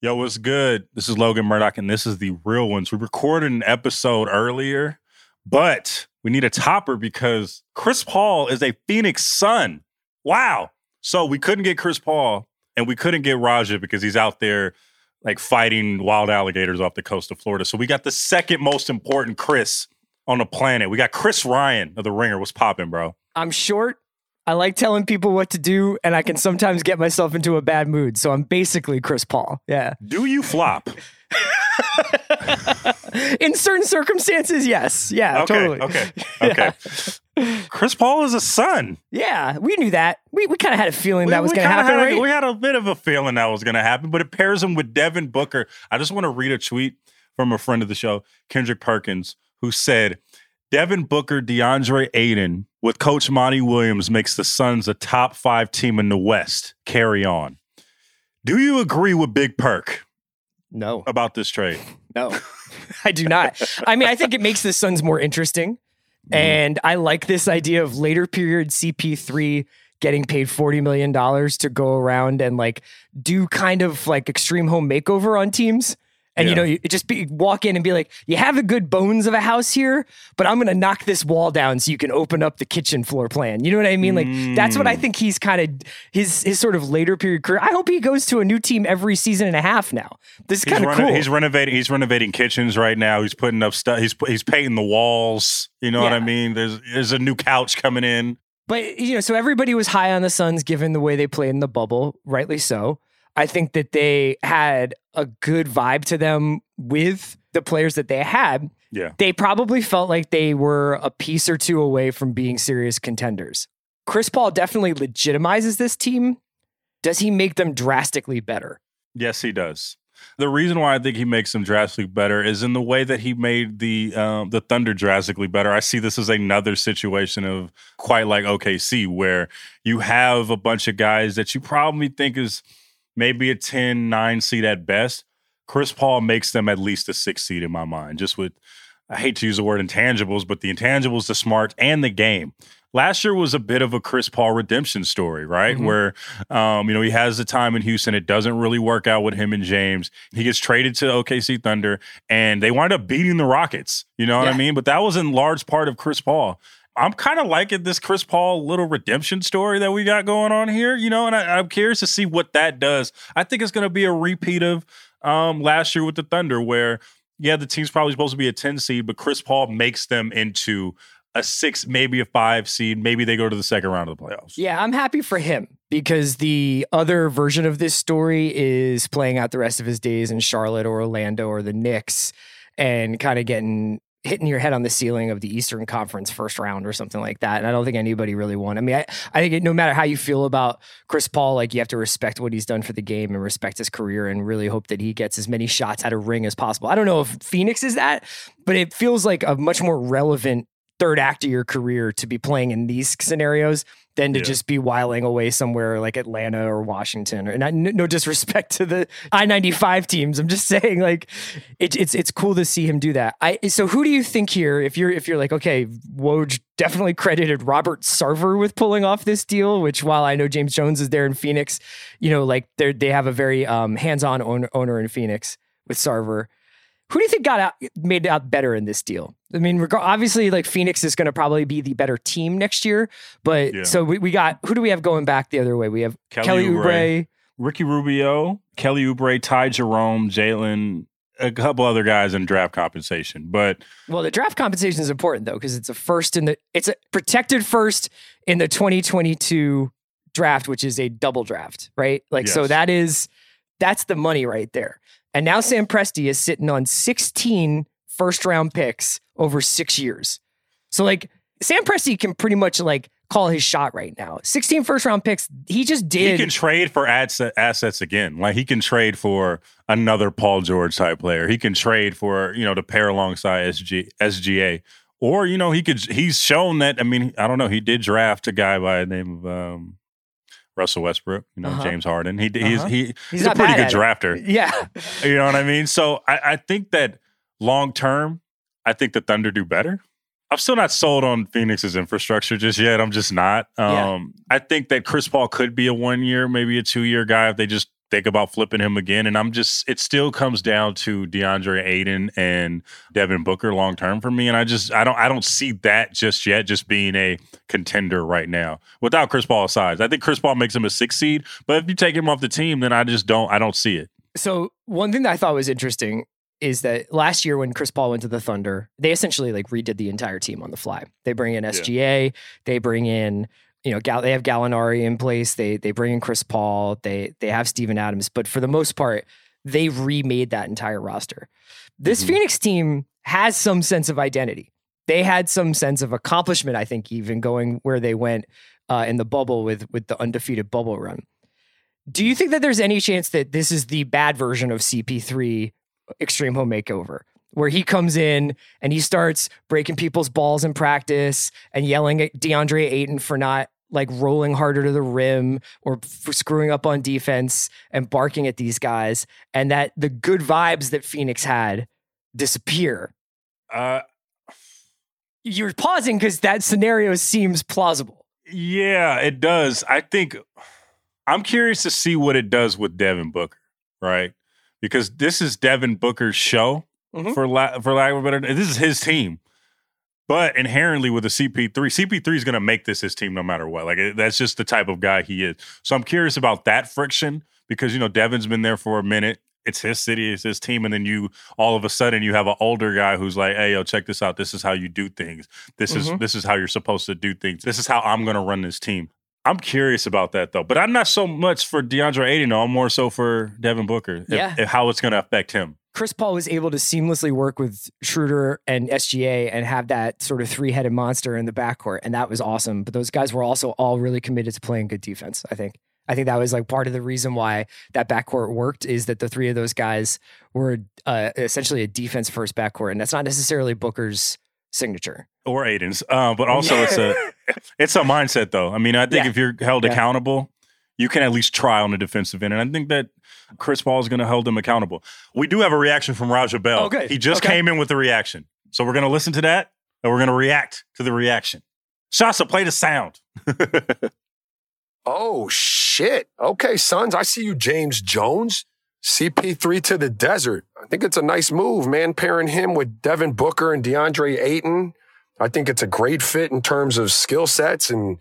Yo, what's good? This is Logan Murdock, and this is the real ones. We recorded an episode earlier, but we need a topper because Chris Paul is a Phoenix Sun. Wow. So we couldn't get Chris Paul, and we couldn't get Raja because he's out there like fighting wild alligators off the coast of Florida. So we got the second most important Chris on the planet. We got Chris Ryan of the Ringer. What's popping, bro? I'm short. I like telling people what to do, and I can sometimes get myself into a bad mood. So I'm basically Chris Paul. Yeah. Do you flop? In certain circumstances, yes. Yeah, okay, totally. Okay. Okay. Yeah. Chris Paul is a Sun. Yeah, we knew that. We, we kind of had a feeling We- that was going to happen, had right? we had a bit of a feeling that was going to happen, but it pairs him with Devin Booker. I just want to read a tweet from a friend of the show, Kendrick Perkins, who said, Devin Booker, DeAndre Ayton with Coach Monty Williams makes the Suns a top five team in the West. Carry on. Do you agree with Big Perk no, about this trade? no, I do not. I mean, I think it makes the Suns more interesting. Mm-hmm. And I like this idea of later period CP3 getting paid $40 million to go around and like do kind of like extreme home makeover on teams. And you know, you just be, walk in and be like, you have the good bones of a house here, but I'm going to knock this wall down so you can open up the kitchen floor plan. You know what I mean? Like that's what I Mm. think he's kind of his his sort of later period career. I hope he goes to a new team every season and a half now. This is kind of cool. he's renovating. He's renovating kitchens right now. He's putting up stuff. He's he's painting the walls. You know what I mean? There's there's a new couch coming in. But you know, so everybody was high on the Suns given the way they played in the bubble, rightly so. I think that they had a good vibe to them with the players that they had. Yeah. They probably felt like they were a piece or two away from being serious contenders. Chris Paul definitely legitimizes this team. Does he make them drastically better? Yes, he does. The reason why I think he makes them drastically better is in the way that he made the um, the Thunder drastically better. I see this as another situation of quite like OKC, where you have a bunch of guys that you probably think is maybe a 10, 9 seed at best. Chris Paul makes them at least a six seed in my mind, just with I hate to use the word intangibles, but the intangibles, the smart, and the game. Last year was a bit of a Chris Paul redemption story, right? Mhm. Where, um, you know, he has the time in Houston. It doesn't really work out with him and James. He gets traded to OKC Thunder, and they wind up beating the Rockets. You know what Yeah. I mean? But that was in large part of Chris Paul. I'm kind of liking this Chris Paul little redemption story that we got going on here, you know, and I, I'm curious to see what that does. I think it's going to be a repeat of um, last year with the Thunder, where yeah, the team's probably supposed to be a 10 seed, but Chris Paul makes them into a six, maybe a five seed. Maybe they go to the second round of the playoffs. Yeah, I'm happy for him because the other version of this story is playing out the rest of his days in Charlotte or Orlando or the Knicks and kind of getting hitting your head on the ceiling of the Eastern Conference first round or something like that. And I don't think anybody really won. I mean, I, I think it, no matter how you feel about Chris Paul, like you have to respect what he's done for the game and respect his career and really hope that he gets as many shots at a ring as possible. I don't know if Phoenix is that, but it feels like a much more relevant third act of your career to be playing in these scenarios than to Yeah. just be whiling away somewhere like Atlanta or Washington. Or not, no disrespect to the I ninety five teams. I'm just saying like it, it's it's cool to see him do that. I so who do you think here? If you're if you're like okay, Woj definitely credited Robert Sarver with pulling off this deal. Which while I know James Jones is there in Phoenix, you know like they they have a very um, hands on owner, owner in Phoenix with Sarver. Who do you think got out made out better in this deal? I mean, reg- obviously, like Phoenix is going to probably be the better team next year. But Yeah. so we, we got who do we have going back the other way? We have Kelly Kelly, Oubre. Oubre. Ricky Rubio, Kelly Oubre, Ty Jerome, Jalen, a couple other guys in draft compensation. But Well, the draft compensation is important though because it's a first in the it's a protected first in the 2022 draft, which is a double draft, right? Like so that is that's the money right there. And now Sam Presti is sitting on 16 first round picks over six years. So like Sam Presti can pretty much like call his shot right now. 16 first round picks. He just did. he can trade for asset, assets again. Like he can trade for another Paul George type player. He can trade for, you know, to pair alongside SG, SGA. Or, you know, he could he's shown that I mean, I don't know, he did draft a guy by the name of um Russell Westbrook, you know, Uh-huh. James Harden. He he's Uh-huh. he, He's he's, a pretty good at it. drafter. yeah. You know what I mean? So I, I think that long term, I think the Thunder do better. I'm still not sold on Phoenix's infrastructure just yet. I'm just not. Yeah. Um, I think that Chris Paul could be a one year, maybe a two year guy if they just think about flipping him again. And I'm just, it still comes down to DeAndre Ayton and Devin Booker long term for me. And I just, I don't, I don't see that just yet, just being a contender right now without Chris Paul aside. I think Chris Paul makes him a six seed, but if you take him off the team, then I just don't, I don't see it. So one thing that I thought was interesting is that last year when Chris Paul went to the Thunder, they essentially like redid the entire team on the fly. They bring in SGA, yeah. they bring in you know, Gal- they have Gallinari in place. They they bring in Chris Paul. They they have Steven Adams, but for the most part, they remade that entire roster. This mm-hmm. Phoenix team has some sense of identity. They had some sense of accomplishment, I think, even going where they went uh, in the bubble with with the undefeated bubble run. Do you think that there's any chance that this is the bad version of CP3 Extreme Home Makeover? Where he comes in and he starts breaking people's balls in practice and yelling at DeAndre Ayton for not like rolling harder to the rim or for screwing up on defense and barking at these guys and that the good vibes that Phoenix had disappear. Uh you're pausing because that scenario seems plausible. Yeah, it does. I think I'm curious to see what it does with Devin Booker, right? Because this is Devin Booker's show mm-hmm. for la- for lack of a better. This is his team, but inherently with the CP3, CP3 is going to make this his team no matter what. Like that's just the type of guy he is. So I'm curious about that friction because you know Devin's been there for a minute. It's his city, it's his team, and then you all of a sudden you have an older guy who's like, "Hey, yo, check this out. This is how you do things. This mm-hmm. is this is how you're supposed to do things. This is how I'm going to run this team." I'm curious about that though, but I'm not so much for DeAndre Ayton. I'm more so for Devin Booker. Yeah, if, if how it's going to affect him. Chris Paul was able to seamlessly work with Schroeder and SGA and have that sort of three headed monster in the backcourt, and that was awesome. But those guys were also all really committed to playing good defense. I think. I think that was like part of the reason why that backcourt worked is that the three of those guys were uh, essentially a defense first backcourt, and that's not necessarily Booker's signature or Ayton's. uh, but also it's a it's a mindset though. I mean, I think yeah. if you're held yeah. accountable, you can at least try on the defensive end, and I think that Chris Paul is going to hold them accountable. We do have a reaction from Raja Bell. Oh, okay. He just okay. came in with the reaction. So we're going to listen to that and we're going to react to the reaction. Shasta, play the sound. oh, shit. Okay, Suns, I see you, James Jones. CP3 to the desert. I think it's a nice move, man, pairing him with Devin Booker and DeAndre Ayton. I think it's a great fit in terms of skill sets and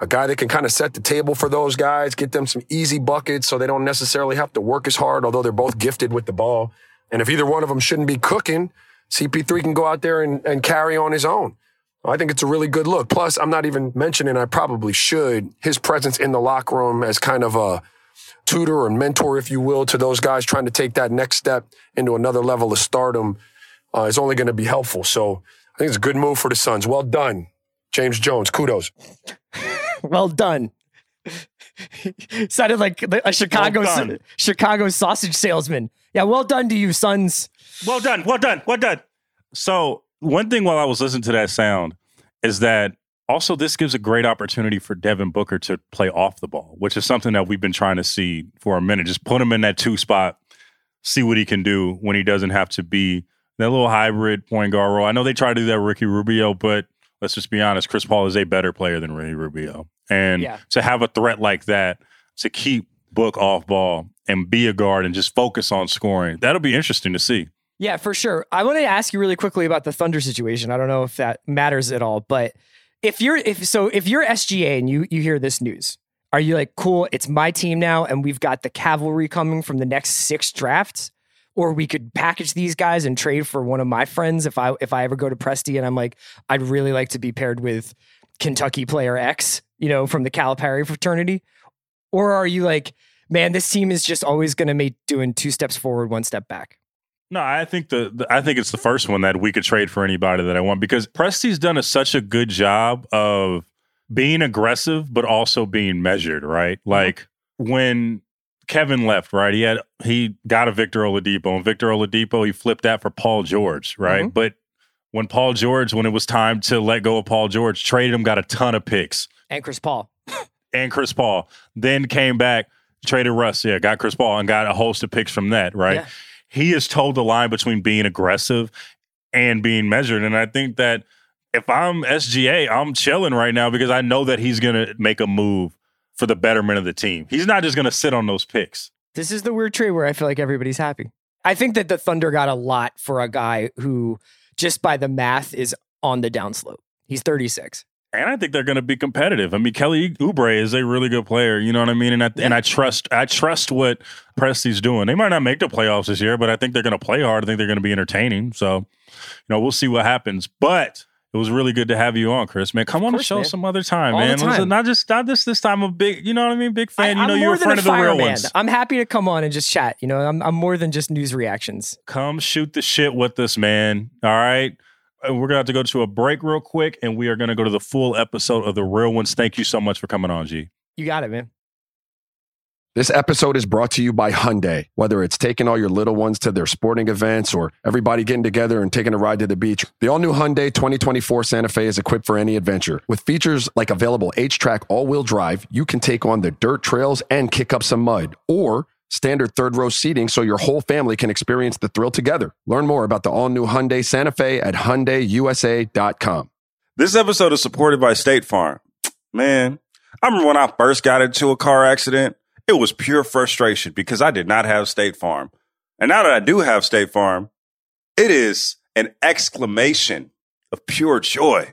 a guy that can kind of set the table for those guys, get them some easy buckets so they don't necessarily have to work as hard, although they're both gifted with the ball. And if either one of them shouldn't be cooking, CP3 can go out there and, and carry on his own. I think it's a really good look. Plus, I'm not even mentioning, I probably should, his presence in the locker room as kind of a tutor or mentor, if you will, to those guys trying to take that next step into another level of stardom uh, is only going to be helpful. So I think it's a good move for the Suns. Well done, James Jones. Kudos. well done. Sounded like a Chicago well Chicago sausage salesman. Yeah, well done to you, Suns. Well done, well done, well done. So one thing while I was listening to that sound is that also this gives a great opportunity for Devin Booker to play off the ball, which is something that we've been trying to see for a minute. Just put him in that two spot, see what he can do when he doesn't have to be that little hybrid point guard role. I know they try to do that Ricky Rubio, but let's just be honest, Chris Paul is a better player than Ricky Rubio. And yeah. to have a threat like that, to keep Book off ball and be a guard and just focus on scoring, that'll be interesting to see. Yeah, for sure. I want to ask you really quickly about the Thunder situation. I don't know if that matters at all, but if you're if so if you're SGA and you you hear this news, are you like cool? It's my team now, and we've got the cavalry coming from the next six drafts or we could package these guys and trade for one of my friends if I if I ever go to Presti and I'm like I'd really like to be paired with Kentucky player X, you know, from the Calipari fraternity? Or are you like, man, this team is just always going to make doing two steps forward, one step back? No, I think the, the, I think it's the first one that we could trade for anybody that I want because Presti's done a, such a good job of being aggressive but also being measured, right? Mm-hmm. Like when Kevin left, right? He had he got a Victor Oladipo, and Victor Oladipo he flipped that for Paul George, right? Mm-hmm. But when Paul George, when it was time to let go of Paul George, traded him, got a ton of picks, and Chris Paul, and Chris Paul, then came back, traded Russ, yeah, got Chris Paul, and got a host of picks from that, right? Yeah. He has told the line between being aggressive and being measured, and I think that if I'm SGA, I'm chilling right now because I know that he's going to make a move for the betterment of the team. He's not just going to sit on those picks. This is the weird trade where I feel like everybody's happy. I think that the Thunder got a lot for a guy who, just by the math, is on the downslope. He's 36. And I think they're going to be competitive. I mean, Kelly Oubre is a really good player. You know what I mean? And I, and I trust I trust what Presti's doing. They might not make the playoffs this year, but I think they're going to play hard. I think they're going to be entertaining. So, you know, we'll see what happens. But it was really good to have you on, Chris. Man, come Of on the show man. some other time, All man. Listen, time. not just not this this time. I'm a big, you know what I mean? Big fan. I, you know, you're a friend a of the real fireman. ones. I'm happy to come on and just chat. You know, I'm, I'm more than just news reactions. come shoot the shit with us, man. All right. And We're going to have to go to a break real quick, and we are going to go to the full episode of The Real Ones. Thank you so much for coming on, G. You got it, man. This episode is brought to you by Hyundai. Whether it's taking all your little ones to their sporting events or everybody getting together and taking a ride to the beach, the all new Hyundai 2024 Santa Fe is equipped for any adventure. With features like available H track all wheel drive, you can take on the dirt trails and kick up some mud, or standard third row seating so your whole family can experience the thrill together. Learn more about the all new Hyundai Santa Fe at HyundaiUSA.com. This episode is supported by State Farm. Man, I remember when I first got into a car accident, it was pure frustration because I did not have State Farm. And now that I do have State Farm, it is an exclamation of pure joy.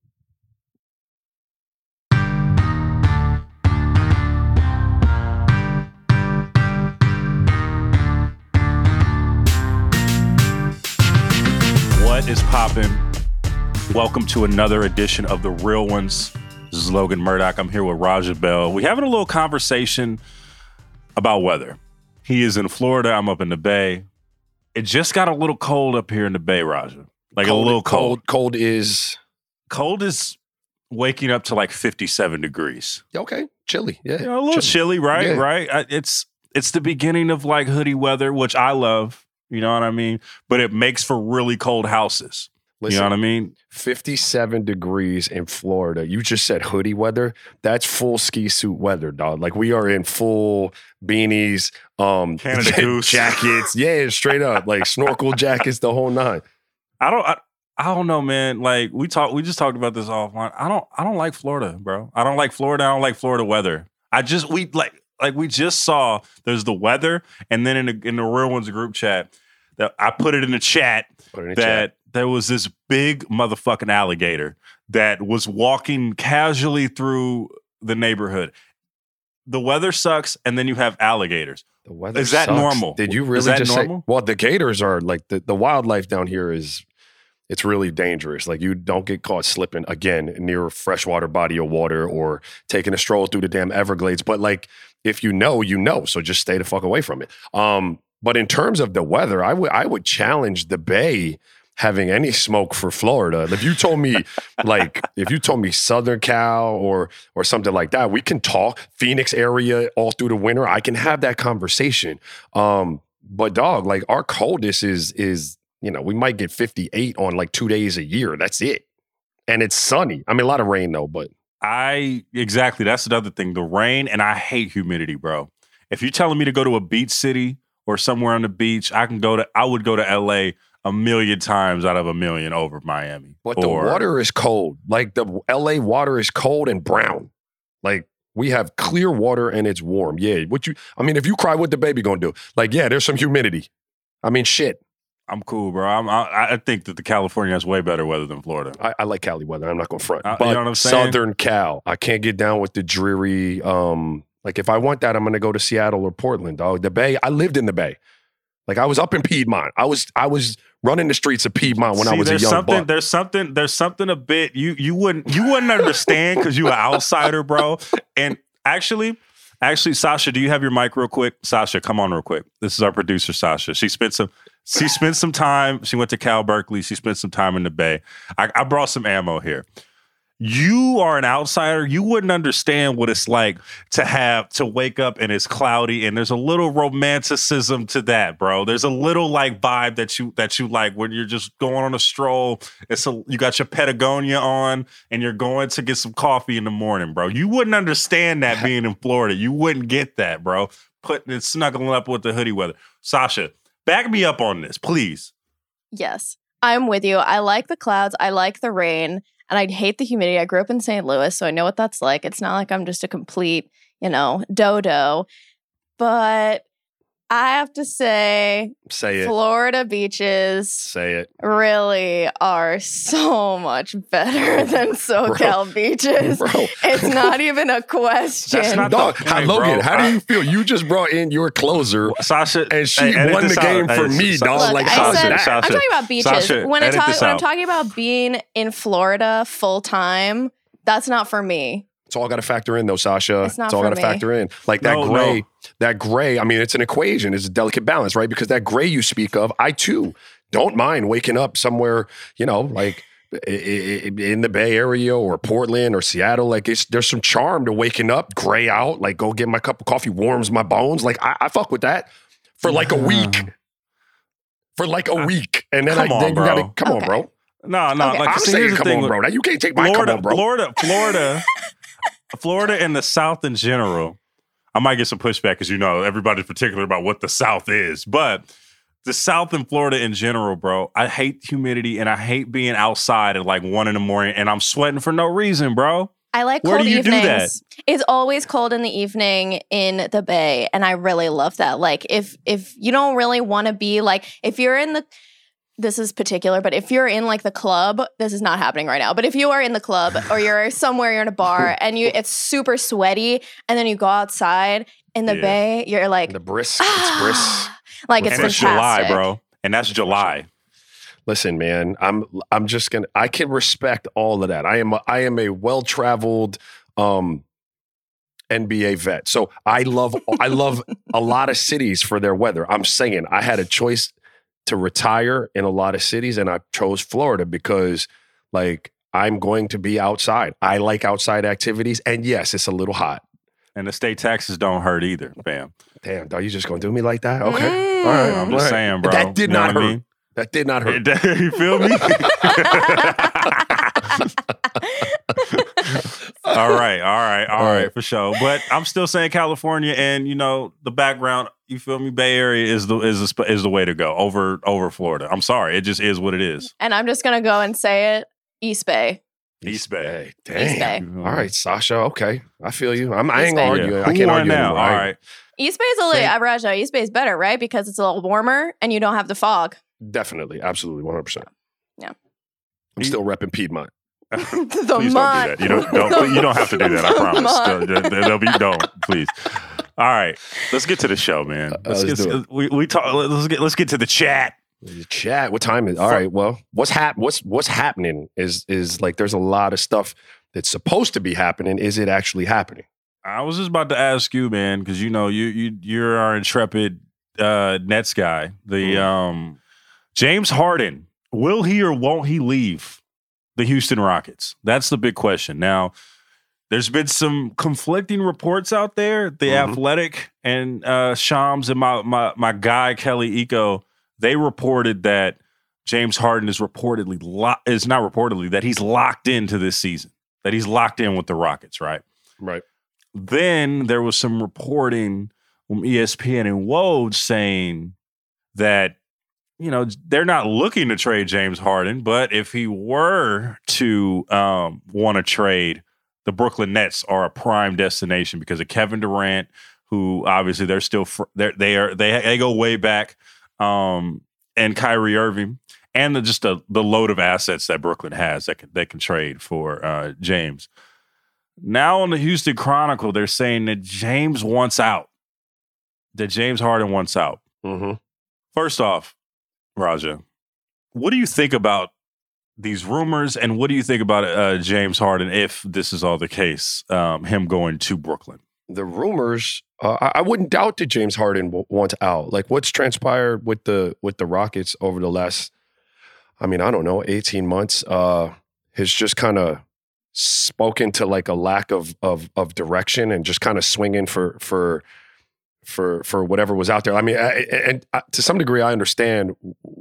What is popping? Welcome to another edition of The Real Ones. This is Logan Murdock. I'm here with Raja Bell. We're having a little conversation about weather. He is in Florida. I'm up in the Bay. It just got a little cold up here in the Bay, Raja. Like a little cold. Cold is Cold is waking up to like 57 degrees. okay. Chilly. Yeah. You know, a little chilly, right? Yeah. Right. It's it's the beginning of like hoodie weather, which I love. You know what I mean? But it makes for really cold houses. Listen, you know what I mean? 57 degrees in Florida. You just said hoodie weather. That's full ski suit weather, dog. Like we are in full beanies, um, Canada Goose. jackets. Yeah, straight up. Like snorkel jackets, the whole nine. I don't. I, I don't know, man. Like we talked, we just talked about this offline. I don't. I don't like Florida, bro. I don't like Florida. I don't like Florida weather. I just we like like we just saw. There's the weather, and then in the in the real ones group chat I put it in the chat in the that chat. there was this big motherfucking alligator that was walking casually through the neighborhood. The weather sucks, and then you have alligators. The weather is that sucks. normal? Did you really that just normal? say? Well, the gators are like the, the wildlife down here is it's really dangerous. Like you don't get caught slipping again near a freshwater body of water or taking a stroll through the damn Everglades. But like if you know, you know. So just stay the fuck away from it. Um, but in terms of the weather, I would I would challenge the Bay having any smoke for Florida. If you told me like if you told me Southern Cal or or something like that, we can talk Phoenix area all through the winter. I can have that conversation. Um, but dog, like our coldest is is you know we might get 58 on like two days a year. That's it, and it's sunny. I mean a lot of rain though, but I exactly. That's another thing. The rain and I hate humidity, bro. If you're telling me to go to a beach city or somewhere on the beach, I can go to. I would go to L.A. a million times out of a million over Miami. but the water is cold. Like the LA water is cold and brown. Like we have clear water and it's warm. Yeah, what you? I mean, if you cry, what the baby gonna do? Like, yeah, there's some humidity. I mean, shit. I'm cool, bro. I'm, I, I think that the California has way better weather than Florida. I, I like Cali weather. I'm not gonna front. Uh, you but know what I'm saying? Southern Cal, I can't get down with the dreary. Um, like if I want that, I'm gonna go to Seattle or Portland. Dog, the Bay. I lived in the Bay. Like I was up in Piedmont. I was I was running the streets of Piedmont when I See, was a there's young something, buck. There's something. There's something a bit you you wouldn't you wouldn't understand because you're an outsider, bro. And actually, actually, Sasha, do you have your mic real quick? Sasha, come on real quick. This is our producer, Sasha. She spent some. She spent some time. She went to Cal Berkeley. She spent some time in the Bay. I, I brought some ammo here. You are an outsider. You wouldn't understand what it's like to have to wake up and it's cloudy and there's a little romanticism to that, bro. There's a little like vibe that you that you like when you're just going on a stroll. It's a you got your Patagonia on and you're going to get some coffee in the morning, bro. You wouldn't understand that being in Florida. You wouldn't get that, bro. Putting it snuggling up with the hoodie weather. Sasha, back me up on this, please. Yes, I'm with you. I like the clouds. I like the rain and I hate the humidity. I grew up in St. Louis, so I know what that's like. It's not like I'm just a complete, you know, dodo. But I have to say, Say it. Florida beaches Say it. really are so much better than SoCal beaches. Bro. It's not even a question. That's not Dog, the how- Logan, bro. how I- do you feel? You just brought in your closer. Sasha And she hey, won this the out. game for Hey, me, Sa- dog. Look, like, I how's said. Sasha, I'm talking about beaches. Sasha, when, I talk, when I'm talking about being in Florida full time, that's not for me. It's all got to factor in, though, Sasha. It's not all got to factor in. Like that No, gray, no. that gray. I mean, it's an equation. It's a delicate balance, right? Because that gray you speak of, I too don't mind waking up somewhere, you know, like i- i- i- in the Bay Area or Portland or Seattle. Like it's, there's some charm to waking up, gray out, like go get my cup of coffee, warms my bones. Like I, I fuck with that for like a week. For like a week, and then I Come on, then you gotta bro. come on, bro. No, no. Okay. Like, I'm see, saying come thing on, bro. Now you can't take my Florida, come on, bro. Florida, Florida, Florida, and the South in general. I might get some pushback because you know everybody's particular about what the South is, but the South and Florida in general, bro. I hate humidity and I hate being outside at like one in the morning and I'm sweating for no reason, bro. I like Where cold do you do evenings. that? It's always cold in the evening in the bay, and I really love that. Like if if you don't really want to be like if you're in the this is particular, but if you're in like the club, this is not happening right now. But if you are in the club or you're somewhere, you're in a bar and you it's super sweaty, and then you go outside in the Yeah. bay, you're like The brisk, it's brisk. like it's and it's. July, bro. And that's July. Listen, man, I'm I'm just gonna I can respect all of that. I am a, I am a well traveled um NBA vet. So I love I love a lot of cities for their weather. I'm saying I had a choice to retire in a lot of cities and I chose Florida because like I'm going to be outside. I like outside activities and yes, it's a little hot. And the state taxes don't hurt either, fam. Damn, are you just gonna do me like that? Okay. Mm. All right. I'm all just right. saying, bro. That did You know not what I hurt. mean? That did not hurt. You feel me? all right, all right, all All right, right. for sure. But I'm still saying California, and you know the background. You feel me? Bay Area is the is the, is the way to go over over Florida. I'm sorry, it just is what it is. And I'm just gonna go and say it, East Bay. East Bay. Hey, East. Bay. All right, Sasha. Okay, I feel you. I'm, I ain't gonna Yeah. argue. I Who can't won argue now. anymore. All I- right. East Bay's a little Thank- Raja. East Bay's better, right? Because it's a little warmer and you don't have the fog. Definitely, absolutely, 100. percent Yeah. I'm still repping Piedmont. the Please don't do that. You don't. don't you don't have to do that. I promise. Mont. Don't- don't- don't be- don't please. All right, let's get to the show, man. Uh, Let's, let's get, we we talk. Let's get let's get to the chat. Chat. What time is? All right. Well, what's hap- What's what's happening is is like there's a lot of stuff that's supposed to be happening. Is it actually happening? I was just about to ask you, man, because you know you you you're our intrepid uh, Nets guy. The Mhm. um, James Harden will he or won't he leave the Houston Rockets? That's the big question. Now, there's been some conflicting reports out there. The Mhm. Athletic and uh, Shams and my my my guy Kelly Iko they reported that James Harden is reportedly lo- is not reportedly that he's locked into this season. That he's locked in with the Rockets, right? Right. then there was some reporting from ESPN and Woj saying that you know they're not looking to trade James Harden, but if he were to um, want to trade, the Brooklyn Nets are a prime destination because of Kevin Durant, who obviously they're still fr- they're, they are they they go way back, um, and Kyrie Irving. And the, just the, the load of assets that Brooklyn has that can, they can trade for uh, James. Now on the Houston Chronicle, they're saying that James wants out. That James Harden wants out. Mm-hmm. First off, Raja, what do you think about these rumors, and what do you think about uh, James Harden if this is all the case, um, him going to Brooklyn? The rumors. Uh, I, wouldn't doubt that James Harden wants out. Like what's transpired with the with the Rockets over the last, I mean, I don't know, 18 months. Uh, has just kind of spoken to like a lack of of of direction and just kind of swinging for for for for whatever was out there. I mean, I, and I, to some degree, I understand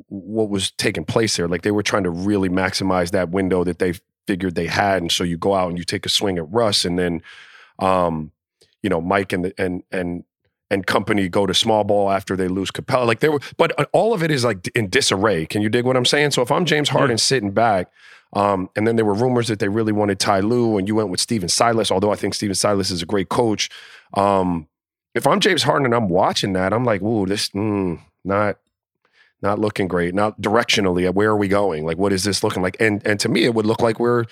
what was taking place there. Like they were trying to really maximize that window that they figured they had, and so you go out and you take a swing at Russ, and then, um, you know, Mike and the, and and and company go to small ball after they lose Capela. Like there were, but uh, all of it is like in disarray. Can you dig what I'm saying? So if I'm James Harden yeah. sitting back, um, and then there were rumors that they really wanted Ty Lue, and you went with Stephen Silas, although I think Stephen Silas is a great coach. Um, if I'm James Harden and I'm watching that, I'm like, ooh, this mm, not not looking great. Not directionally, where are we going? Like, what is this looking like? And and to me, it would look like we're,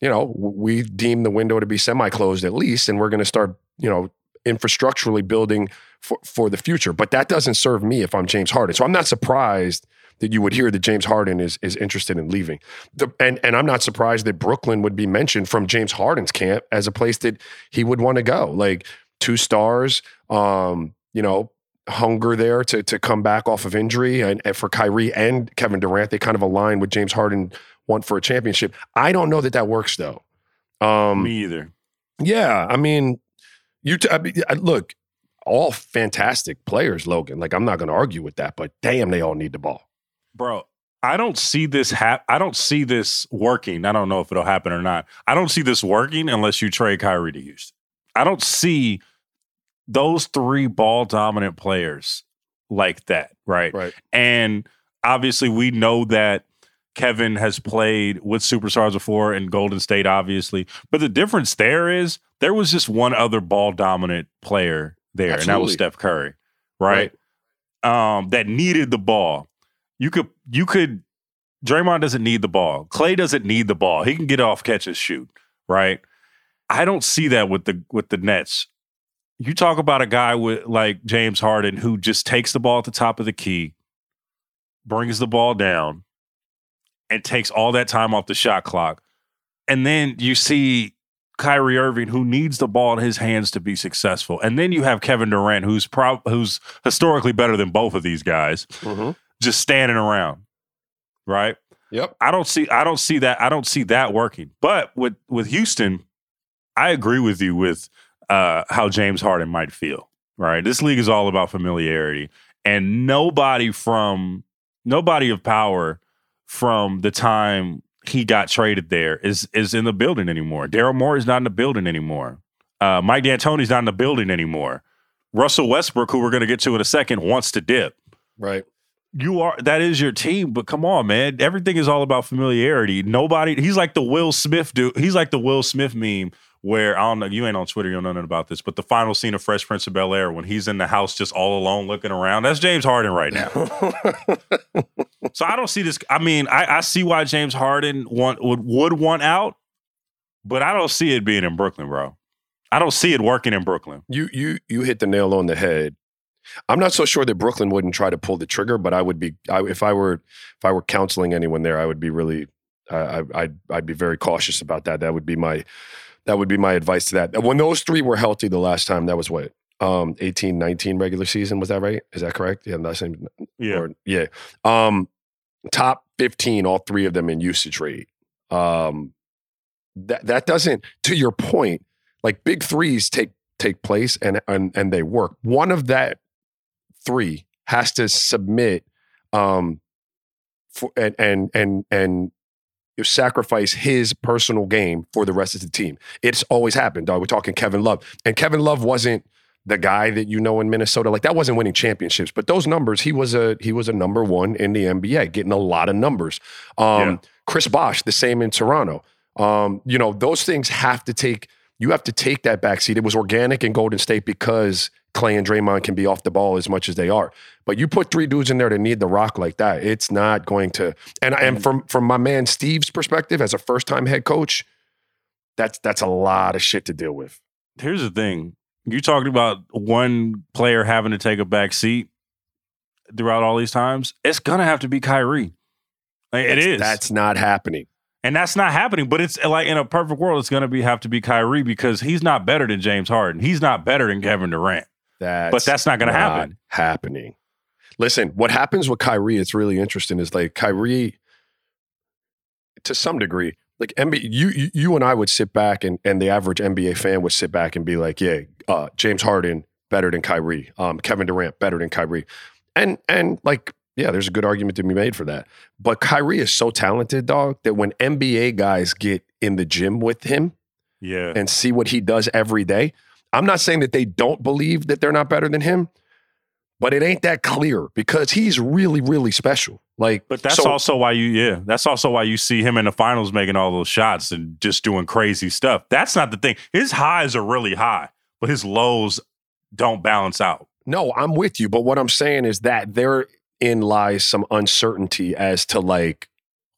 you know, we deem the window to be semi-closed at least, and we're going to start, you know, infrastructurally building for, for the future. But that doesn't serve me if I'm James Harden. So I'm not surprised that you would hear that James Harden is is interested in leaving. The, and and I'm not surprised that Brooklyn would be mentioned from James Harden's camp as a place that he would want to go. Like two stars, um, you know, hunger there to to come back off of injury and, and for Kyrie and Kevin Durant, they kind of align with James Harden want for a championship. I don't know that that works though. Um, Me either. Yeah, I mean, you t- I mean, look, all fantastic players, Logan. Like I'm not going to argue with that, but damn, they all need the ball, bro. I don't see this hap- I don't see this working. I don't know if it'll happen or not. I don't see this working unless you trade Kyrie to Houston. I don't see those three ball dominant players like that, right? Right. And obviously, we know that Kevin has played with superstars before in Golden State, obviously. But the difference there is there was just one other ball dominant player there, Absolutely. and that was Steph Curry, right? right? Um, that needed the ball. You could you could Draymond doesn't need the ball. Clay doesn't need the ball. He can get off, catch, and shoot, right? I don't see that with the with the Nets you talk about a guy with like James Harden who just takes the ball at the top of the key, brings the ball down, and takes all that time off the shot clock. And then you see Kyrie Irving who needs the ball in his hands to be successful. And then you have Kevin Durant who's pro- who's historically better than both of these guys, mm-hmm. just standing around. Right? Yep. I don't see I don't see that I don't see that working. But with with Houston, I agree with you with uh, how James Harden might feel. Right, this league is all about familiarity, and nobody from nobody of power from the time he got traded there is is in the building anymore. Daryl Morey is not in the building anymore. Uh, Mike D'Antoni's not in the building anymore. Russell Westbrook, who we're going to get to in a second, wants to dip. Right. You are that is your team, but come on, man. Everything is all about familiarity. Nobody. He's like the Will Smith dude. He's like the Will Smith meme where I don't know, you ain't on Twitter, you don't know nothing about this, but the final scene of Fresh Prince of Bel Air when he's in the house just all alone looking around, that's James Harden right now. so I don't see this. I mean, I, I see why James Harden want would would want out, but I don't see it being in Brooklyn, bro. I don't see it working in Brooklyn. You you you hit the nail on the head. I'm not so sure that Brooklyn wouldn't try to pull the trigger, but I would be I, if I were if I were counseling anyone there, I would be really uh, I, I'd I'd be very cautious about that. That would be my that would be my advice to that. When those three were healthy the last time, that was what? Um, 18, 19 regular season. Was that right? Is that correct? Yeah, last same. Yeah. Or, yeah. Um, top 15, all three of them in usage rate. Um, that that doesn't, to your point, like big threes take take place and and and they work. One of that three has to submit um for and and and and sacrifice his personal game for the rest of the team. It's always happened, dog. We're talking Kevin Love. And Kevin Love wasn't the guy that you know in Minnesota. Like that wasn't winning championships, but those numbers, he was a he was a number one in the NBA, getting a lot of numbers. Um, yeah. Chris Bosh, the same in Toronto. Um, you know, those things have to take you have to take that backseat. It was organic in Golden State because Clay and Draymond can be off the ball as much as they are. But you put three dudes in there to need the rock like that, it's not going to. And and from from my man Steve's perspective as a first time head coach, that's that's a lot of shit to deal with. Here's the thing: you talked about one player having to take a back seat throughout all these times. It's gonna have to be Kyrie. Like, it is. That's not happening. And that's not happening. But it's like in a perfect world, it's going to be have to be Kyrie because he's not better than James Harden. He's not better than Kevin Durant. That's but that's not going to happen. Happening. Listen, what happens with Kyrie? It's really interesting. Is like Kyrie, to some degree, like NBA, you, you you and I would sit back and and the average NBA fan would sit back and be like, yeah, uh, James Harden better than Kyrie, um, Kevin Durant better than Kyrie, and and like yeah, there's a good argument to be made for that. But Kyrie is so talented, dog, that when NBA guys get in the gym with him Yeah. and see what he does every day, I'm not saying that they don't believe that they're not better than him, but it ain't that clear because he's really, really special. Like, But that's so- also why you, yeah, that's also why you see him in the finals making all those shots and just doing crazy stuff. That's not the thing. His highs are really high, but his lows don't balance out. No, I'm with you. But what I'm saying is that therein lies some uncertainty as to like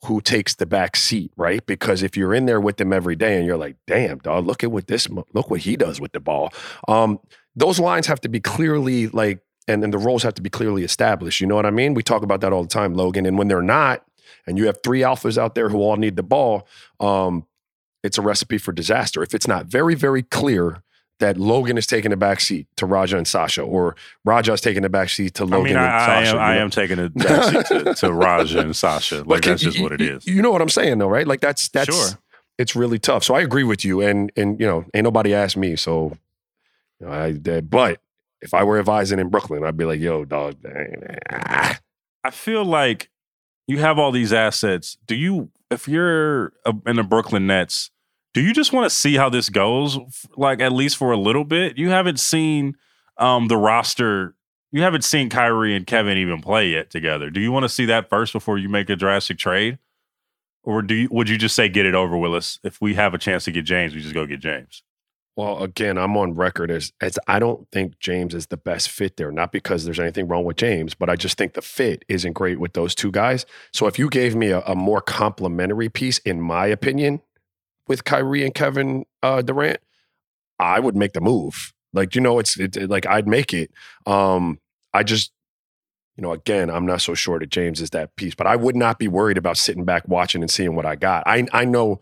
who takes the back seat, right? Because if you're in there with them every day and you're like, damn, dog, look at what this, look what he does with the ball. Um, those lines have to be clearly like, and, and the roles have to be clearly established. You know what I mean? We talk about that all the time, Logan. And when they're not, and you have three alphas out there who all need the ball, um, it's a recipe for disaster. If it's not very, very clear that Logan is taking the back seat to Raja and Sasha, or Raja is taking the back seat to I Logan mean, and I, I Sasha. am, I know? am taking a backseat to, to Raja and Sasha. Like But that's you- just what it is. you- know what I'm saying, though, right? Like that's that's Sure. it's really tough. So I agree with you, and and you know, ain't nobody asked me, so you know, I. But if I were advising in Brooklyn, I'd be like, "Yo, dog, I feel like you have all these assets. Do you, if you're in the Brooklyn Nets, do you just want to see how this goes? Like at least for a little bit. You haven't seen um, the roster. You haven't seen Kyrie and Kevin even play yet together. Do you want to see that first before you make a drastic trade, or do you? Would you just say get it over, Willis? If we have a chance to get James, we just go get James. Well, again, I'm on record as as I don't think James is the best fit there. Not because there's anything wrong with James, but I just think the fit isn't great with those two guys. So if you gave me a, a more complimentary piece, in my opinion, with Kyrie and Kevin uh, Durant, I would make the move. Like you know, it's it, it- like I'd make it. Um, I just. You know, again, I'm not so sure that James is that piece, but I would not be worried about sitting back watching and seeing what I got. I I know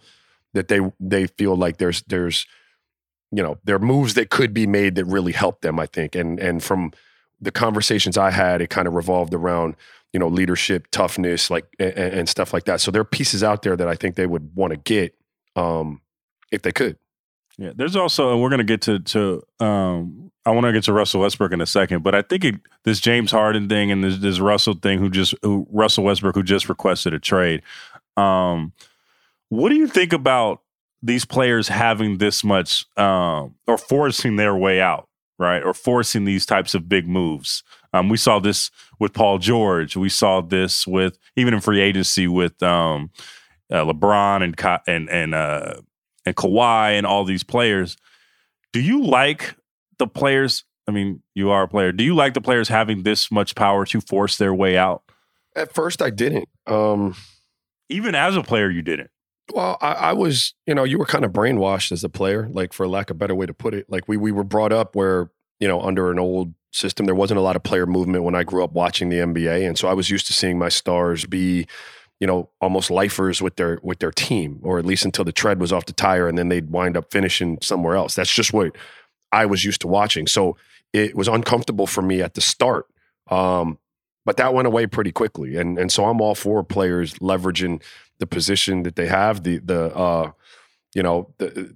that they they feel like there's there's you know there are moves that could be made that really help them i think and and from the conversations i had it kind of revolved around you know leadership toughness like and, and stuff like that so there are pieces out there that i think they would want to get um if they could Yeah, there's also, and we're gonna get to to. Um, I want to get to Russell Westbrook in a second, but I think it, this James Harden thing and this, this Russell thing, who just who, Russell Westbrook, who just requested a trade. Um, what do you think about these players having this much, um, or forcing their way out, right, or forcing these types of big moves? Um, we saw this with Paul George. We saw this with even in free agency with um, uh, LeBron and Ka- and and uh, and Kawhi and all these players. Do you like the players? I mean, you are a player. Do you like the players having this much power to force their way out? at first i didn't um Even as a player, you didn't. Well, I, I was, you know, you were kind of brainwashed as a player, like for lack of a better way to put it. Like we we were brought up where, you know, under an old system, there wasn't a lot of player movement when I grew up watching the NBA. And so I was used to seeing my stars be, you know, almost lifers with their with their team, or at least until the tread was off the tire and then they'd wind up finishing somewhere else. That's just what I was used to watching. So it was uncomfortable for me at the start. Um, but that went away pretty quickly. And and so I'm all for players leveraging the position that they have, the the uh, you know, the,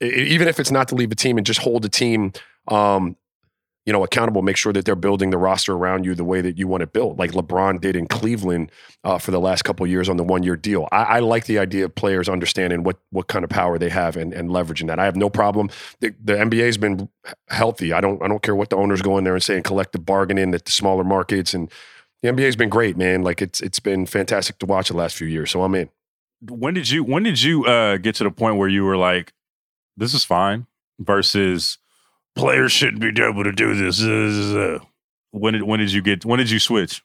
even if it's not to leave a team and just hold a team, um, you know, accountable. Make sure that they're building the roster around you the way that you want to build, like LeBron did in Cleveland uh, for the last couple years on the one year deal. I, I like the idea of players understanding what what kind of power they have and, and leveraging that. I have no problem. The, the NBA has been healthy. I don't I don't care what the owners go in there and saying collective bargaining at the smaller markets and the NBA's been great, man. Like it's it's been fantastic to watch the last few years. So I'm in. When did you when did you uh, get to the point where you were like, "This is fine," versus players shouldn't be able to do this? Uh, When did when did you get when did you switch?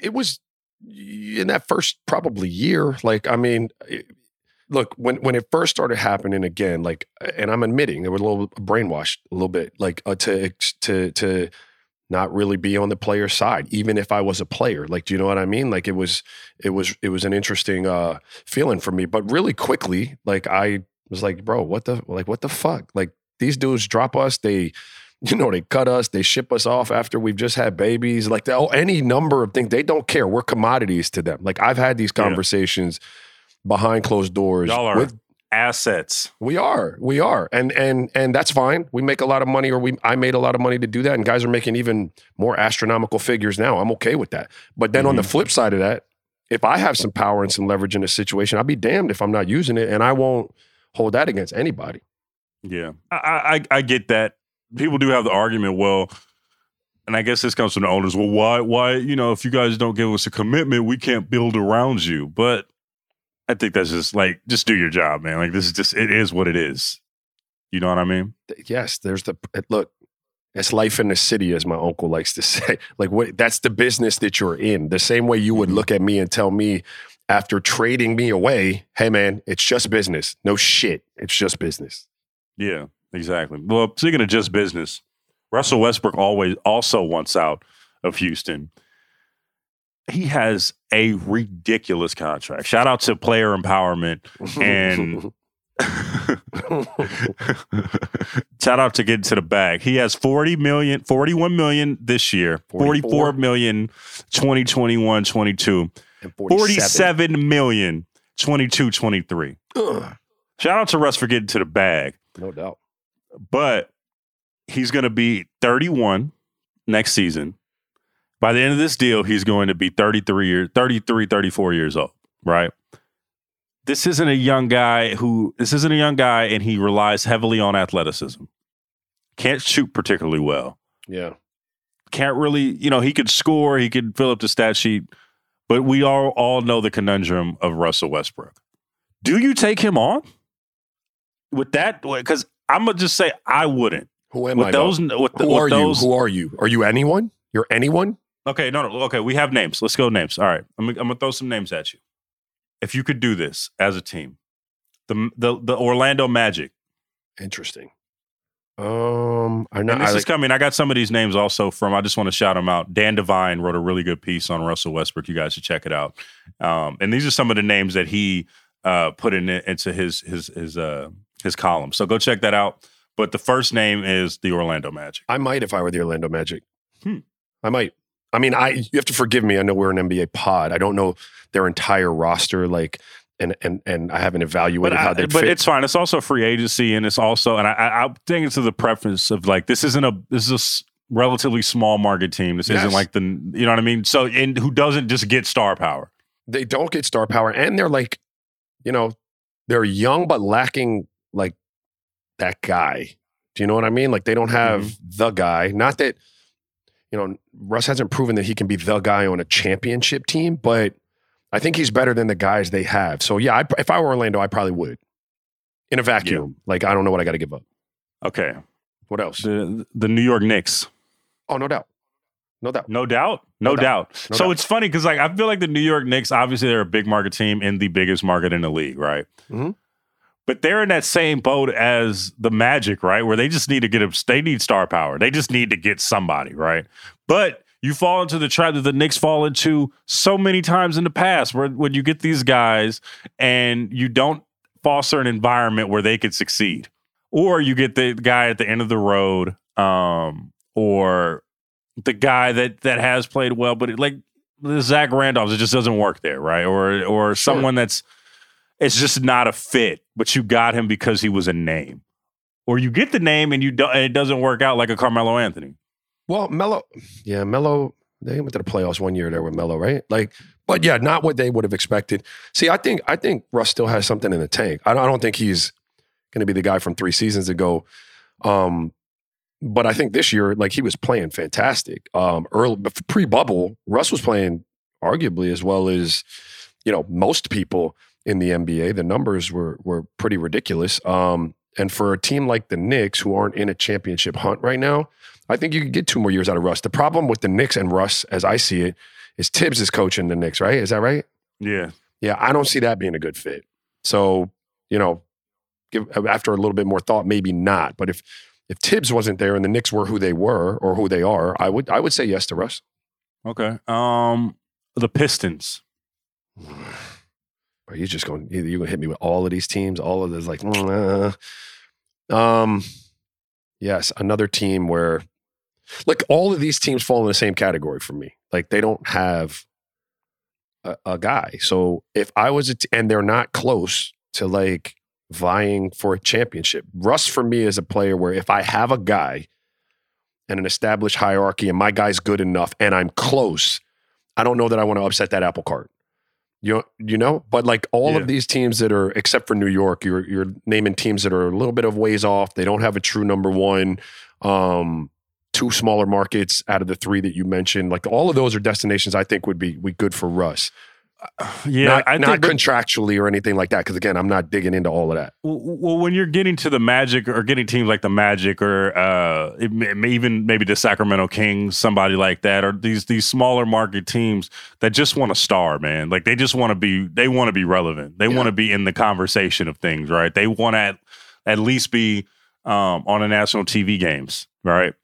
It was in that first probably year. Like I mean, it- look when when it first started happening again. Like, and I'm admitting there was a little brainwashed a little bit. Like uh, to to to not really be on the player side, even if I was a player. Like, do you know what I mean? Like it was it was it was an interesting uh feeling for me. But really quickly, like I was like, bro, what the like what the fuck? Like these dudes drop us, they you know, they cut us, they ship us off after we've just had babies, like oh, any number of things. They don't care. We're commodities to them. Like I've had these Yeah. conversations, behind closed doors Y'all are with assets. we are. We are. And and and that's fine. We make a lot of money or we I made a lot of money to do that and guys are making even more astronomical figures now. I'm okay with that. But then on the mm-hmm. flip side of that, if I have some power and some leverage in a situation, I'll be damned if I'm not using it and I won't hold that against anybody. Yeah, I, I I get that. People do have the argument. Well, and I guess this comes from the owners. Well, why why you know if you guys don't give us a commitment, we can't build around you. But I think that's just like just do your job, man. Like this is just it is what it is. You know what I mean? Yes, there's the look. It's life in the city, as my uncle likes to say. Like what? That's the business that you're in. The same way you would Mhm. look at me and tell me after trading me away, "Hey, man, it's just business. No shit. It's just business." Yeah, exactly. Well, speaking of just business, Russell Westbrook always also wants out of Houston. He has a ridiculous contract. Shout out to player empowerment and shout out to get to the bag. He has 40 million, 41 million this year, 44 44 million 2021 22, and 47 million 22 23. Ugh, Shout out to Russ for getting to the bag no doubt. but he's going to be 31 next season. By the end of this deal, he's going to be 33 years, 33, 34 years old, right? This isn't a young guy who this isn't a young guy and he relies heavily on athleticism. Can't shoot particularly well. Yeah. Can't really, you know, he could score, he could fill up the stat sheet, but we all all know the conundrum of Russell Westbrook. Do you take him on with that? Because I'm gonna just say I wouldn't. Who am I? With though? those, with, the, Who are those, you? Who are you? Are you anyone? You're anyone? Okay, no, no. Okay, we have names. Let's go names. All right, I'm, I'm gonna throw some names at you. If you could do this as a team, the the the Orlando Magic. Interesting. Um, I know. And this I is coming. I got some of these names also from. I just want to shout them out. Dan Devine wrote a really good piece on Russell Westbrook. You guys should check it out. Um, and these are some of the names that he uh, put in into his his his uh, his column. So go check that out. But the first name is the Orlando Magic. I might if I were the Orlando Magic. Hmm. I might. I mean, I you have to forgive me. I know we're an NBA pod. I don't know their entire roster, like, and and and I haven't evaluated I- how they but fit. it's fine. It's also free agency, and it's also, and I, I, I think it's to the preference of like this isn't a this is a relatively small market team. This isn't like the you know what I mean. So, and who doesn't just get star power? they don't get star power, and they're like, you know, they're young but lacking like that guy. Do you know what I mean? Like they don't have Mm-hmm. the guy. Not that you know Russ hasn't proven that he can be the guy on a championship team, but I think he's better than the guys they have. So yeah, I, if I were Orlando, I probably would. In a vacuum, like I don't know what I got to give up. Okay, What else? the the New York Knicks, Oh, no doubt, no doubt. no doubt, no, No doubt. doubt. No so doubt. it's funny because like I feel like the New York Knicks, obviously they're a big market team in the biggest market in the league, right? Mhm. But they're in that same boat as the Magic, right? Where they just need to get a, they need star power. They just need to get somebody, right? But you fall into the trap that the Knicks fall into so many times in the past, where when you get these guys and you don't foster an environment where they could succeed, or you get the guy at the end of the road, um, or the guy that that has played well, but it, like the Zach Randolphs, it just doesn't work there, right? Or or someone that's it's just not a fit, but you got him because he was a name, or you get the name and you don't, and it doesn't work out like a Carmelo Anthony. Well, Melo, yeah, Melo. They went to the playoffs one year there with Melo, right? Like, but yeah, not what they would have expected. See, I think I think Russ still has something in the tank. I don't, I don't think he's going to be the guy from three seasons ago. Um, but I think this year, like he was playing fantastic. Um, early pre bubble, Russ was playing arguably as well as you know most people in the NBA. The numbers were were pretty ridiculous. Um, and for a team like the Knicks, who aren't in a championship hunt right now, I think you could get two more years out of Russ. The problem with the Knicks and Russ, as I see it, is Thibs is coaching the Knicks, right? Is that right? Yeah, Yeah, I don't see that being a good fit. So, you know, give after a little bit more thought, maybe not. But if if Thibs wasn't there and the Knicks were who they were or who they are, I would I would say yes to Russ. okay. Um, the Pistons. Are you just going? You're going to hit me with all of these teams, all of this, like, uh. um, yes, another team where, like, all of these teams fall in the same category for me. Like, they don't have a, a guy. So if I was, a t- and they're not close to like vying for a championship. Russ for me is a player where if I have a guy and an established hierarchy and my guy's good enough and I'm close, I don't know that I want to upset that apple cart. You you know, but like all Yeah. of these teams that are except for New York, you're you're naming teams that are a little bit of ways off. They don't have a true number one. Um, two smaller markets out of the three that you mentioned. Like all of those are destinations I think would be, be good for Russ. Yeah, not I not that- contractually or anything like that. Because again, I'm not digging into all of that. Well, when you're getting to the Magic or getting teams like the Magic or uh, it may- may even maybe the Sacramento Kings, somebody like that, or these these smaller market teams that just want a star, man. Like they just want to be, they want to be relevant. They Yeah. want to be in the conversation of things, right? They want to at, at least be um, on a national TV games, right?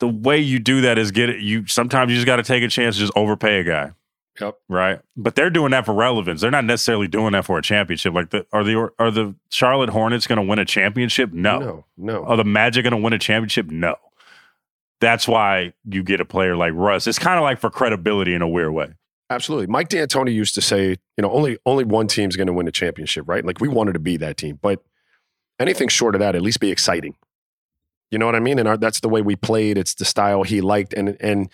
The way you do that is get it. You sometimes you just got to take a chance, just overpay a guy. Yep. Right. But they're doing that for relevance. They're not necessarily doing that for a championship. Like the are the are the Charlotte Hornets going to win a championship? No. no, no. Are the Magic going to win a championship? No. That's why you get a player like Russ. It's kind of like for credibility in a weird way. Absolutely. Mike D'Antoni used to say, you know, only only one team's going to win a championship, right? Like we wanted to be that team, but anything short of that, at least be exciting. You know what I mean? And our, that's the way we played. It's the style he liked, and and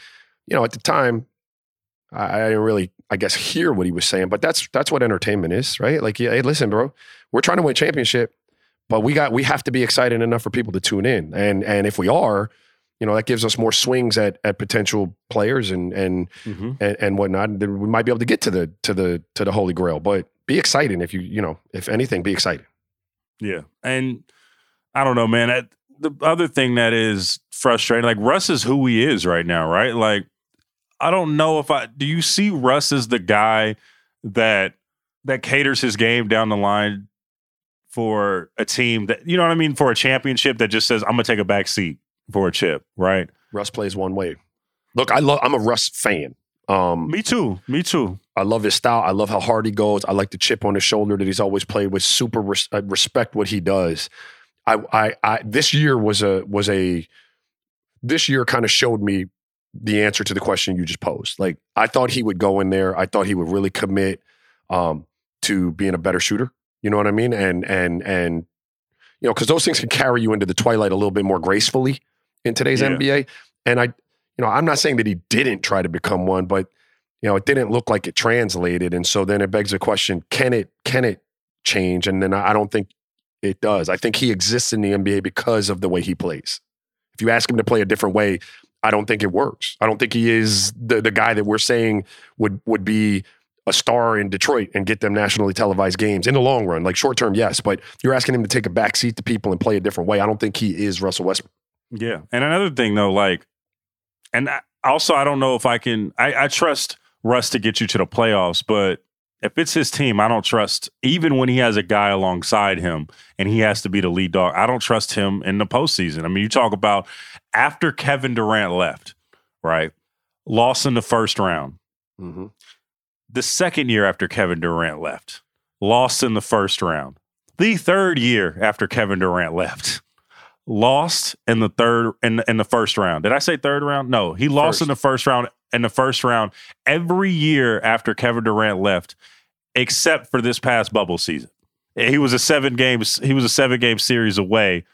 you know, at the time, I, I didn't really, I guess, hear what he was saying, but that's that's what entertainment is, right? Like, yeah, hey, listen, bro, we're trying to win championship, but we got we have to be excited enough for people to tune in, and and if we are, you know, that gives us more swings at at potential players and and mm-hmm. and, and whatnot, then we might be able to get to the to the to the holy grail. But be exciting if you you know if anything, be exciting. Yeah. And I don't know, man. I, the other thing that is frustrating, like Russ is who he is right now, right? Like, I don't know if I do you see Russ as the guy that that caters his game down the line for a team that you know what I mean, for a championship that just says, I'm gonna take a back seat for a chip, right? Russ plays one way. Look, I love. I'm a Russ fan. Um, Me too. Me too. I love his style. I love how hard he goes. I like the chip on his shoulder that he's always played with. Super res- I respect what he does. I, I, I, this year was a was a this year kind of showed me the answer to the question you just posed. Like I thought he would go in there. I thought he would really commit um, to being a better shooter. You know what I mean? And and and you know because those things can carry you into the twilight a little bit more gracefully in today's Yeah. NBA. And I, you know, I'm not saying that he didn't try to become one, but you know, it didn't look like it translated. And so then it begs the question, can it can it change? And then I I don't think it does. I think he exists in the NBA because of the way he plays. If you ask him to play a different way, I don't think it works. I don't think he is the, the guy that we're saying would would be a star in Detroit and get them nationally televised games in the long run. Like short term, yes, but you're asking him to take a back seat to people and play a different way. I don't think he is Russell Westbrook. Yeah. And another thing though, like, and also I don't know if I can. I, I trust Russ to get you to the playoffs, but if it's his team, I don't trust. Even when he has a guy alongside him and he has to be the lead dog, I don't trust him in the postseason. I mean, you talk about after Kevin Durant left, right? Lost in the first round. Mm-hmm. The second year after Kevin Durant left, lost in the first round. The third year after Kevin Durant left, lost in the third in, in the first round. Did I say third round? No, he lost First. in the first round. In the first round, every year after Kevin Durant left, except for this past bubble season, he was a seven games. He was a seven game series away,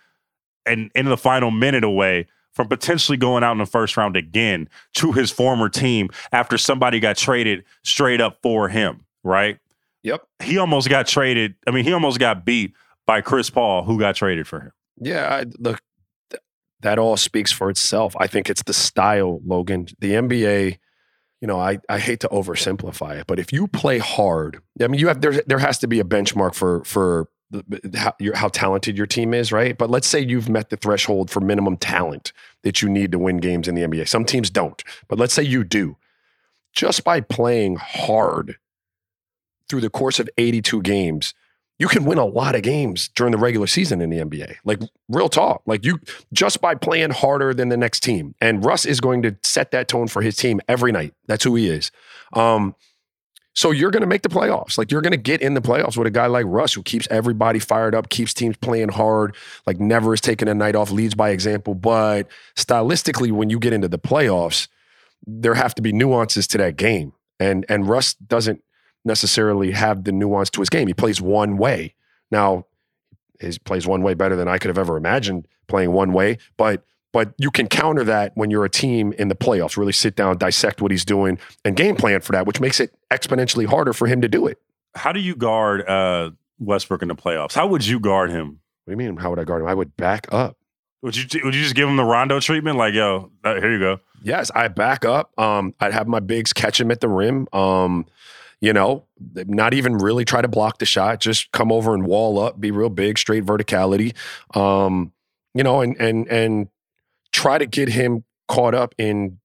and in the final minute away from potentially going out in the first round again to his former team after somebody got traded straight up for him. Right? Yep. He almost got traded. I mean, he almost got beat by Chris Paul, who got traded for him. Yeah, I, look, that all speaks for itself. I think it's the style, Logan. The NBA, you know, I, I hate to oversimplify it, but if you play hard, I mean, you have there there has to be a benchmark for for how, your, how talented your team is, right? But let's say you've met the threshold for minimum talent that you need to win games in the NBA. Some teams don't, but let's say you do. Just by playing hard through the course of 82 games, you can win a lot of games during the regular season in the NBA. Like real talk. Like you just by playing harder than the next team. And Russ is going to set that tone for his team every night. That's who he is. Um, so you're going to make the playoffs. Like you're going to get in the playoffs with a guy like Russ who keeps everybody fired up, keeps teams playing hard, like never is taking a night off, leads by example. But stylistically, when you get into the playoffs, there have to be nuances to that game. And and Russ doesn't necessarily have the nuance to his game. He plays one way. Now, he plays one way better than I could have ever imagined playing one way, but but you can counter that when you're a team in the playoffs. Really sit down, dissect what he's doing, and game plan for that, which makes it exponentially harder for him to do it. How do you guard uh, Westbrook in the playoffs? How would you guard him? What do you mean? How would I guard him? I would back up. Would you would you just give him the Rondo treatment? Like, yo, uh, here you go. Yes, I back up. Um, I'd have my bigs catch him at the rim. Um, you know, not even really try to block the shot. Just come over and wall up, be real big, straight verticality. Um, you know, and and and try to get him caught up in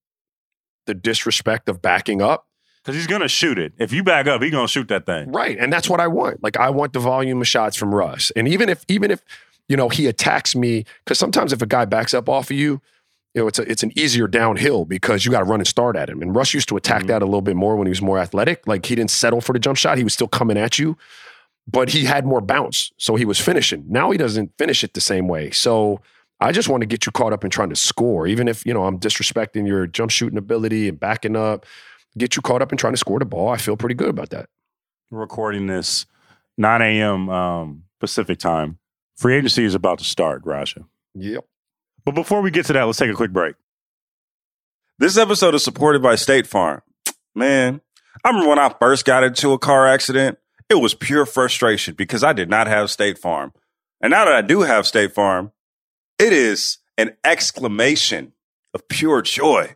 the disrespect of backing up. Because he's gonna shoot it. If you back up, he's gonna shoot that thing. Right. And that's what I want. Like I want the volume of shots from Russ. And even if even if, you know, he attacks me, because sometimes if a guy backs up off of you, you know, it's a, it's an easier downhill because you got to run and start at him. And Russ used to attack Mhm. that a little bit more when he was more athletic. Like he didn't settle for the jump shot. He was still coming at you, but he had more bounce. So he was finishing. Now he doesn't finish it the same way. So I just want to get you caught up in trying to score, even if, you know, I'm disrespecting your jump shooting ability and backing up, get you caught up in trying to score the ball. I feel pretty good about that. We're recording this 9 a.m. Um, Pacific time. Free agency is about to start, Raja. Yep. But before we get to that, let's take a quick break. This episode is supported by State Farm. Man, I remember when I first got into a car accident, it was pure frustration because I did not have State Farm. And now that I do have State Farm, it is an exclamation of pure joy.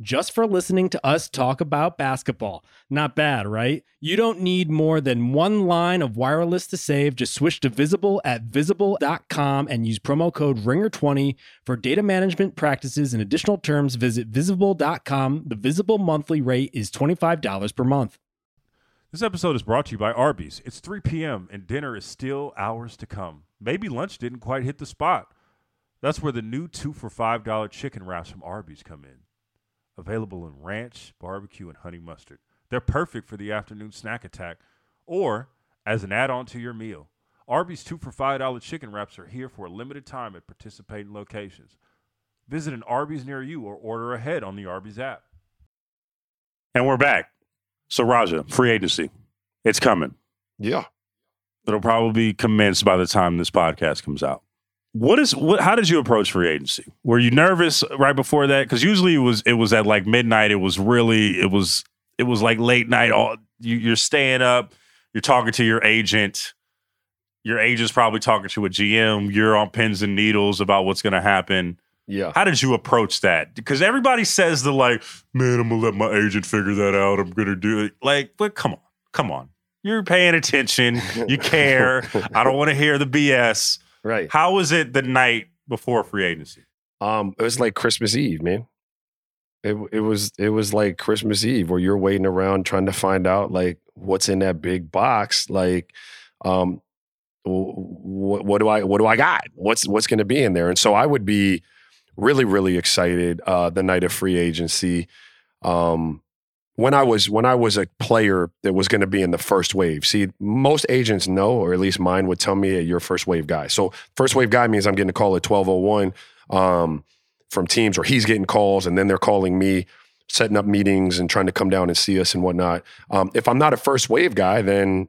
just for listening to us talk about basketball. Not bad, right? You don't need more than one line of wireless to save. Just switch to Visible at visible.com and use promo code RINGER20 for data management practices and additional terms. Visit visible.com. The Visible monthly rate is $25 per month. This episode is brought to you by Arby's. It's 3 p.m. and dinner is still hours to come. Maybe lunch didn't quite hit the spot. That's where the new two for $5 chicken wraps from Arby's come in. Available in ranch, barbecue, and honey mustard. They're perfect for the afternoon snack attack or as an add on to your meal. Arby's two for $5 chicken wraps are here for a limited time at participating locations. Visit an Arby's near you or order ahead on the Arby's app. And we're back. So, Raja, free agency. It's coming. Yeah. It'll probably be commenced by the time this podcast comes out. What is what? How did you approach free agency? Were you nervous right before that? Because usually it was it was at like midnight. It was really it was it was like late night. All you, you're staying up. You're talking to your agent. Your agent's probably talking to a GM. You're on pins and needles about what's going to happen. Yeah. How did you approach that? Because everybody says the like, man, I'm gonna let my agent figure that out. I'm gonna do it. Like, but come on, come on. You're paying attention. You care. I don't want to hear the BS. Right. How was it the night before free agency? Um, it was like Christmas Eve, man. It it was it was like Christmas Eve where you're waiting around trying to find out like what's in that big box. Like, um, what what do I what do I got? What's what's going to be in there? And so I would be really really excited uh, the night of free agency. Um, when I was when I was a player that was going to be in the first wave. See, most agents know, or at least mine would tell me, you're a first wave guy. So first wave guy means I'm getting a call at 1201 um, from teams, or he's getting calls, and then they're calling me, setting up meetings and trying to come down and see us and whatnot. Um, if I'm not a first wave guy, then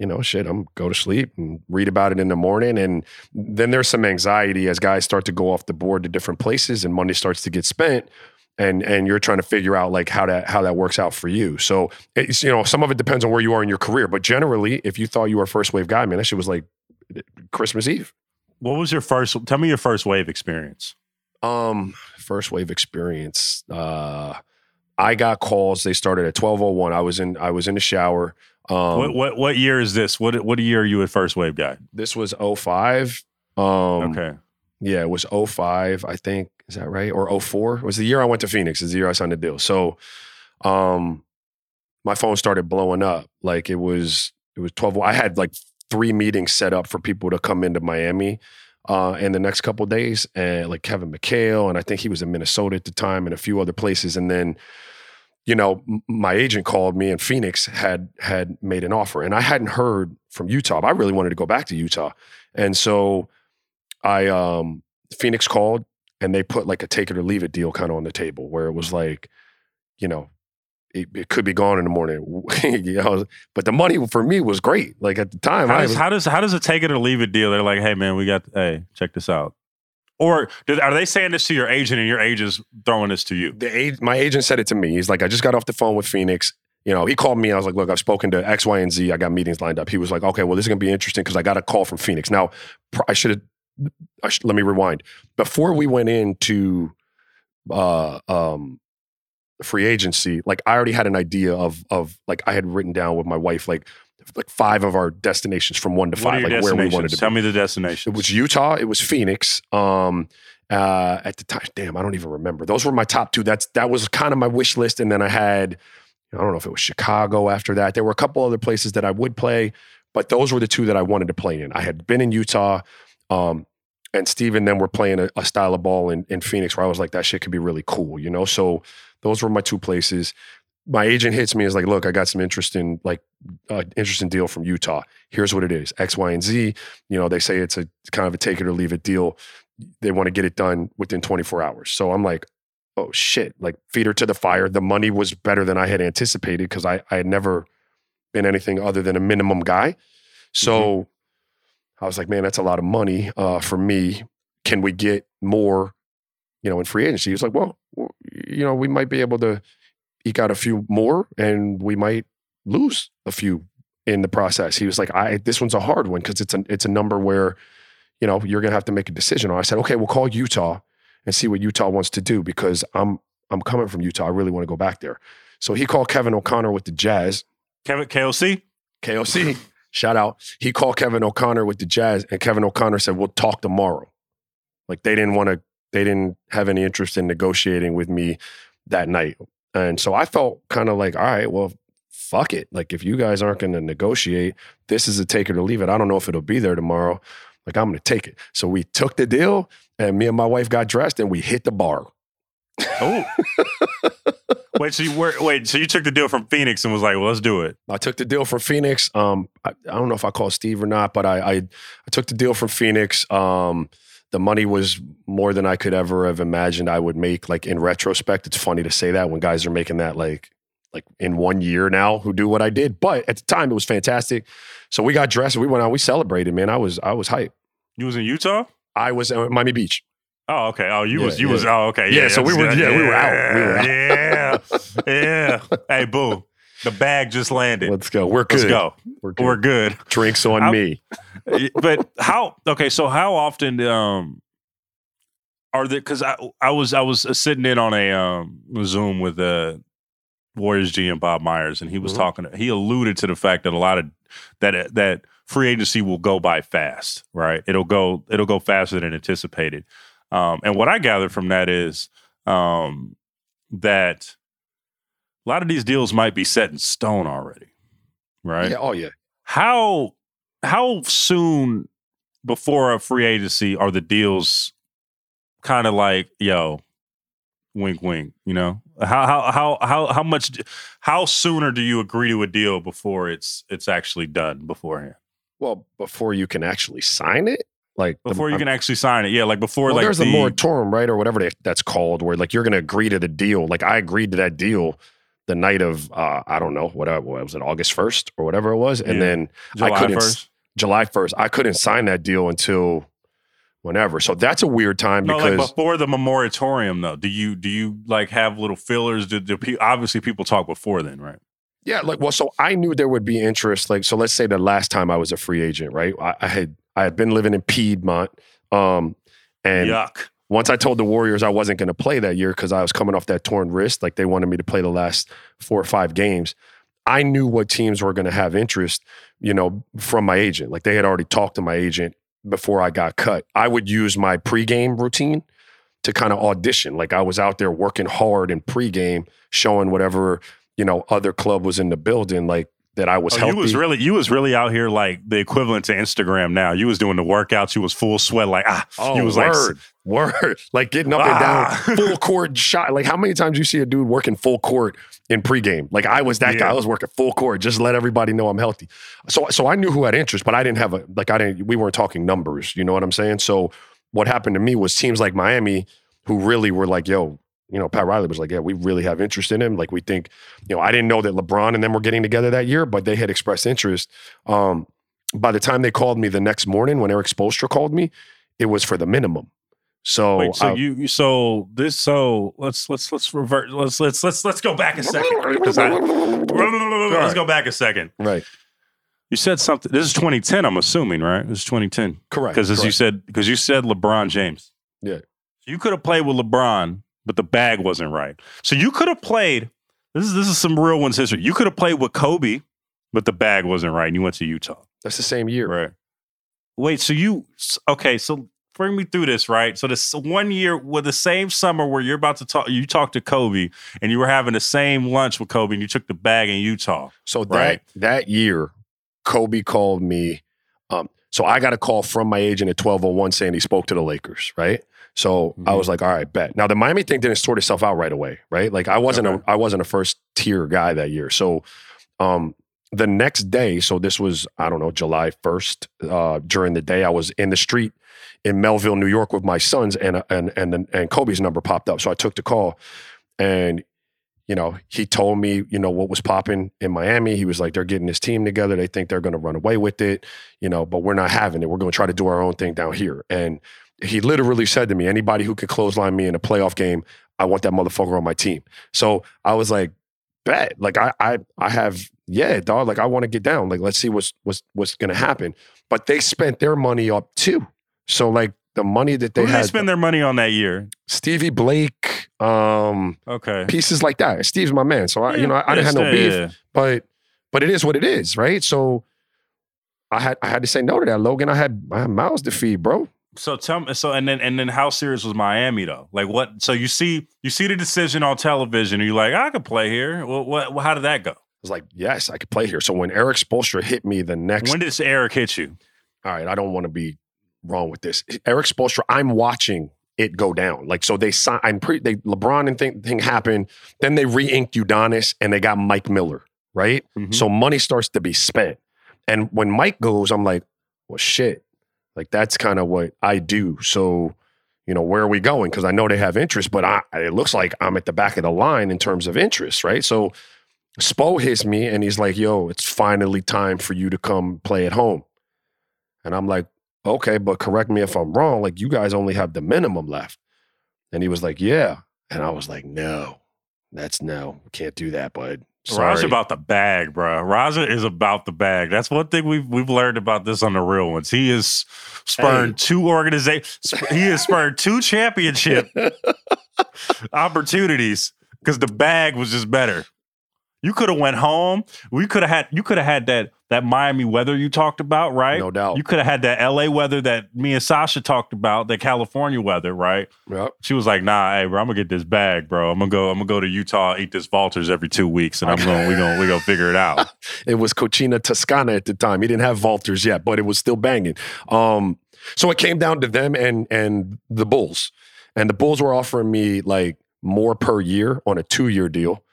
you know, shit, I'm go to sleep and read about it in the morning. And then there's some anxiety as guys start to go off the board to different places and money starts to get spent. And and you're trying to figure out like how that how that works out for you. So it's you know, some of it depends on where you are in your career. But generally, if you thought you were a first wave guy, man, that shit was like Christmas Eve. What was your first? Tell me your first wave experience. Um, first wave experience. Uh, I got calls. They started at twelve oh one. I was in. I was in the shower. Um, what what what year is this? What what year are you at First Wave guy? This was 05. Um, Okay. Yeah, it was 05, I think. Is that right? Or 04? It was the year I went to Phoenix. It's the year I signed the deal. So um my phone started blowing up. Like it was it was 12. I had like three meetings set up for people to come into Miami uh in the next couple days. And like Kevin McHale, and I think he was in Minnesota at the time and a few other places. And then you know, m- my agent called me and Phoenix had had made an offer and I hadn't heard from Utah. I really wanted to go back to Utah. And so I um Phoenix called and they put like a take it or leave it deal kind of on the table where it was mm-hmm. like, you know, it, it could be gone in the morning. you know, but the money for me was great. Like at the time, How I does, was, how does how does it take it or leave it deal? They're like, hey man, we got hey, check this out. Or did, are they saying this to your agent and your agent's throwing this to you? the my agent said it to me. He's like, I just got off the phone with Phoenix. You know, he called me and I was like, look, I've spoken to X, Y, and Z. I got meetings lined up. He was like, okay, well, this is going to be interesting because I got a call from Phoenix. Now, I should have, I should, let me rewind. Before we went into uh, um, free agency, like I already had an idea of, of like I had written down with my wife, like, like five of our destinations from one to five, like where we wanted to be. Tell me the destination. It was Utah. It was Phoenix. Um, uh, at the time, damn, I don't even remember. Those were my top two. That's that was kind of my wish list. And then I had, I don't know if it was Chicago after that. There were a couple other places that I would play, but those were the two that I wanted to play in. I had been in Utah, um, and Steve and them were playing a, a style of ball in, in Phoenix where I was like, that shit could be really cool, you know. So those were my two places. My agent hits me and is like, look, I got some interesting, like, uh, interesting deal from Utah. Here's what it is: X, Y, and Z. You know, they say it's a kind of a take it or leave it deal. They want to get it done within 24 hours. So I'm like, oh shit! Like, feed her to the fire. The money was better than I had anticipated because I I had never been anything other than a minimum guy. So I was like, man, that's a lot of money uh, for me. Can we get more? You know, in free agency, he was like, well, you know, we might be able to eke out a few more, and we might lose a few in the process. He was like, I this one's a hard one because it's a it's a number where, you know, you're gonna have to make a decision on. I said, okay, we'll call Utah and see what Utah wants to do because I'm I'm coming from Utah. I really want to go back there. So he called Kevin O'Connor with the Jazz. Kevin KOC? KOC, shout out. He called Kevin O'Connor with the Jazz, and Kevin O'Connor said, We'll talk tomorrow. Like they didn't want to, they didn't have any interest in negotiating with me that night. And so I felt kind of like, all right, well, fuck it. Like if you guys aren't going to negotiate, this is a take it or leave it. I don't know if it'll be there tomorrow. Like I'm going to take it. So we took the deal, and me and my wife got dressed, and we hit the bar. Oh. wait, so you were wait, so you took the deal from Phoenix and was like, well, let's do it. I took the deal from Phoenix. Um, I, I don't know if I called Steve or not, but I, I I took the deal from Phoenix. Um, the money was more than I could ever have imagined I would make. Like in retrospect, it's funny to say that when guys are making that like like in one year now who do what I did. But at the time, it was fantastic. So we got dressed. We went out. We celebrated. Man, I was I was hyped. You was in Utah? I was at Miami Beach. Oh, okay. Oh, you Yeah, was you yeah. was oh okay. Yeah, so we were- yeah, we were out. We were out. Yeah. Yeah. hey, boo. The bag just landed. Let's go. We're good. Let's go. We're good. We're good. Drinks on me. but how okay so how often um are there because I, I was i was sitting in on a um zoom with uh warriors g and bob myers and he was Mhm. talking he alluded to the fact that a lot of that that free agency will go by fast right it'll go it'll go faster than anticipated um and what i gathered from that is um that a lot of these deals might be set in stone already right Yeah. Oh yeah. how how soon before a free agency are the deals kind of like yo wink wink you know how how how how how much how sooner do you agree to a deal before it's it's actually done beforehand Well, before you can actually sign it, like the- before you I'm- can actually sign it yeah like before well, like there's the, a moratorium, right, or whatever that's called, where like you're going to agree to the deal. Like I agreed to that deal the night of uh, I don't know what, uh, what was it August first or whatever it was, and Yeah. then July I couldn't 1st July first. I couldn't sign that deal until whenever. So that's a weird time no, because like before the moratorium though do you do you like have little fillers do, do pe- obviously people talk before then right Yeah, like well, so I knew there would be interest. Like, so let's say the last time I was a free agent, right? I, I had I had been living in Piedmont, um, and yuck once I told the Warriors I wasn't going to play that year because I was coming off that torn wrist, like they wanted me to play the last four or five games. I knew what teams were going to have interest, you know, from my agent. Like they had already talked to my agent before I got cut. I would use my pregame routine to kind of audition. Like I was out there working hard in pregame, showing whatever you know other club was in the building. Like that I was Oh, healthy. you was really you was really out here like the equivalent to Instagram now. You was doing the workouts. You was full sweat. Like ah, Oh, you was word, word, like getting up and Ah. down, full court shot. Like how many times you see a dude working full court in pregame? Like I was that guy. I was working full court, just let everybody know I'm healthy. So, so I knew who had interest, but I didn't have a like I didn't. We weren't talking numbers. You know what I'm saying? So what happened to me was teams like Miami, who really were like, yo. You know, Pat Riley was like, "Yeah, we really have interest in him. Like, we think, you know, I didn't know that LeBron and them were getting together that year, but they had expressed interest. Um, by the time they called me the next morning, when Erik Spoelstra called me, it was for the minimum. So, Wait, so I- you so this so let's let's let's revert let's let's let's let's go back a second I- let's go back a second. right, You said something. This is 2010. I'm assuming, right? This is 2010 correct. because as you said because you said LeBron James. Yeah. You could have played with LeBron, but the bag wasn't right. So you could have played. This is this is some real one's history. You could have played with Kobe, but the bag wasn't right, and you went to Utah. that's the same year. Right. Wait, so you okay? So bring me through this, right? So this one year with the same summer where you're about to talk, you talked to Kobe, and you were having the same lunch with Kobe, and you took the bag in Utah. So that Right. that year, Kobe called me. Um, so I got a call from my agent at 1201 saying he spoke to the Lakers, right? So I Mhm. was like, all right, bet. Now the Miami thing didn't sort itself out right away, right? Like I wasn't Okay. a I wasn't a first tier guy that year. So um the next day, so this was, I don't know, July 1st, uh, during the day, I was in the street in Melville, New York with my sons and and and and Kobe's number popped up. So I took the call and you know, he told me, you know, what was popping in Miami. He was like, they're getting this team together. They think they're going to run away with it, you know, but we're not having it. We're going to try to do our own thing down here. And he literally said to me, anybody who could clothesline me in a playoff game, I want that motherfucker on my team. So I was like, bet. Like I I I have, yeah, dog. Like I want to get down. Like let's see what's what's what's gonna happen. But they spent their money up too. So like the money that they Who did had they spend their money on that year? Stevie Blake, um, Okay, pieces like that. Steve's my man. So I, you know, I, I didn't have no beef yeah. but but it is what it is, right? So I had I had to say no to that, Logan. I had I had mouths to feed, bro. So tell me, so and then and then how serious was Miami though? Like what? So you see you see the decision on television, and you're like, I could play here. Well, what? How did that go? I was like, yes, I could play here. So when Erik Spoelstra hit me the next, When did Erik hit you? all right, I don't want to be wrong with this. Erik Spoelstra, I'm watching it go down. Like so, they signed. I'm pretty. They LeBron and thing, thing happened. Then they re-inked Udonis and they got Mike Miller, right? Mhm. So money starts to be spent. And when Mike goes, I'm like, well, shit. Like that's kind of what I do. So, you know, where are we going? Because I know they have interest, but I, it looks like I'm at the back of the line in terms of interest, right? So Spo hits me and he's like, yo, it's finally time for you to come play at home. And I'm like, okay, but correct me if I'm wrong. Like, you guys only have the minimum left. And he was like, yeah. And I was like, no, that's no, can't do that, bud. Sorry. Raja about the bag, bro. Raja is about the bag. That's one thing we've we've learned about this on the real ones. He is spurned two organizations. He has spurned two championship opportunities because the bag was just better. You could have went home. We could have had. You could have had that that Miami weather you talked about, right? no doubt. You could have had that LA weather that me and Sasha talked about, that California weather, right? Yep. She was like, "Nah, hey, bro, I'm gonna get this bag, bro. I'm gonna go. I'm gonna go to Utah, eat this Walters every two weeks, and I'm gonna We gonna we gonna figure it out." It was Cucina Toscana at the time. He didn't have Valters yet, but it was still banging. Um, so it came down to them and and the Bulls, and the Bulls were offering me like more per year on a two year deal,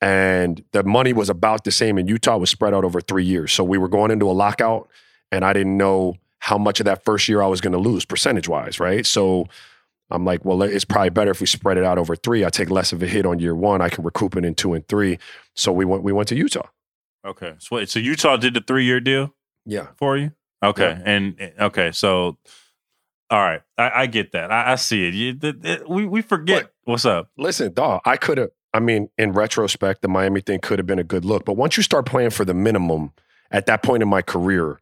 and the money was about the same in Utah. Was spread out over three years. So we were going into a lockout, and I didn't know how much of that first year I was going to lose percentage wise, right? So. I'm like, well, it's probably better if we spread it out over three. I take less of a hit on year one. I can recoup it in two and three. So we went. We went to Utah. Okay, so wait, so Utah did the three year deal Yeah. for you? Okay, Yeah. and eh, okay, so all right, I, I get that. I, I see it. You, we we forget What? what's up. Listen, dog, I could have, I mean, in retrospect, the Miami thing could have been a good look. But once you start playing for the minimum at that point in my career,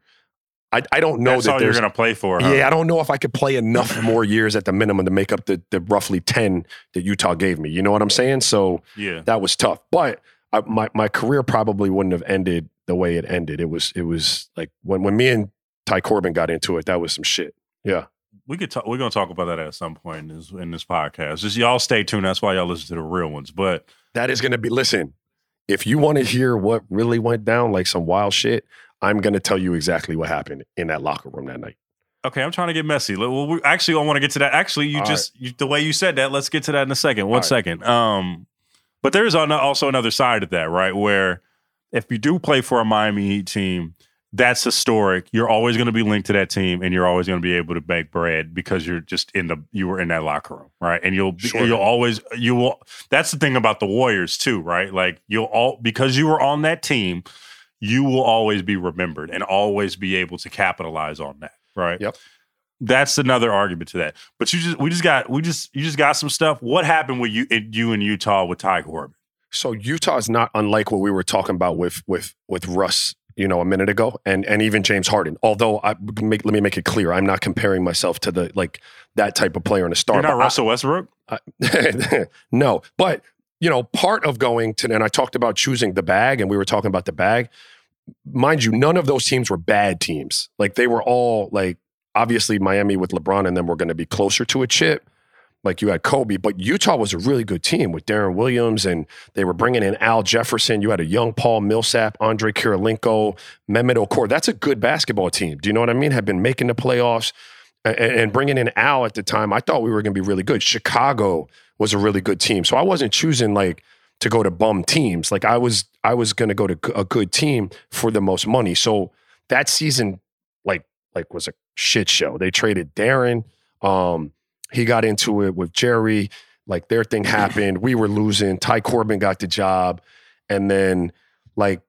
I, I don't know That's that all you're going to play for. Huh? yeah, I don't know if I could play enough more years at the minimum to make up the, the roughly 10 that Utah gave me. You know what I'm saying? So yeah. that was tough. But I, my, my career probably wouldn't have ended the way it ended. It was, it was like when, when me and Ty Corbin got into it, that was some shit. Yeah. We could talk. We're going to talk about that at some point in this, in this podcast. Just y'all stay tuned. That's why y'all listen to the real ones. But That is going to be, listen, if you want to hear what really went down, like some wild shit, I'm going to tell you exactly what happened in that locker room that night. okay, I'm trying to get messy. Well, we, actually, I want to get to that. Actually, you All just you, the way you said that. Let's get to that in a second. One All right. second. Um, but there's also another side of that, right? Where if you do play for a Miami Heat team, that's historic. You're always going to be linked to that team, and you're always going to be able to bake bread because you're just in the you were in that locker room, right? And you'll be, Sure. you'll always you will. That's the thing about the Warriors too, right? Like you'll all because you were on that team, you will always be remembered and always be able to capitalize on that, right? Yep. That's another argument to that. But you just we just got we just you just got some stuff. What happened with you in, you in Utah with Ty Corbin? So Utah is not unlike what we were talking about with with with Russ, you know, a minute ago, and and even James Harden. Although I make, let me make it clear, I'm not comparing myself to the like that type of player in a star. You're not but I- Russell Westbrook. I- no, but you know, part of going to and I talked about choosing the bag, and we were talking about the bag. Mind you, none of those teams were bad teams. Like they were all like obviously Miami with LeBron, and then we're going to be closer to a chip. Like you had Kobe, but Utah was a really good team with Deron Williams, and they were bringing in Al Jefferson. You had a young Paul Millsap, Andre Kirilenko, Mehmet Okur. That's a good basketball team. Do you know what I mean? Had been making the playoffs and, and bringing in Al at the time, I thought we were going to be really good. Chicago was a really good team, so I wasn't choosing like to go to bum teams. Like I was, I was going to go to a good team for the most money. So that season, like, like was a shit show. They traded Deron. Um, he got into it with Jerry. Like their thing happened. We were losing. Ty Corbin got the job, and then like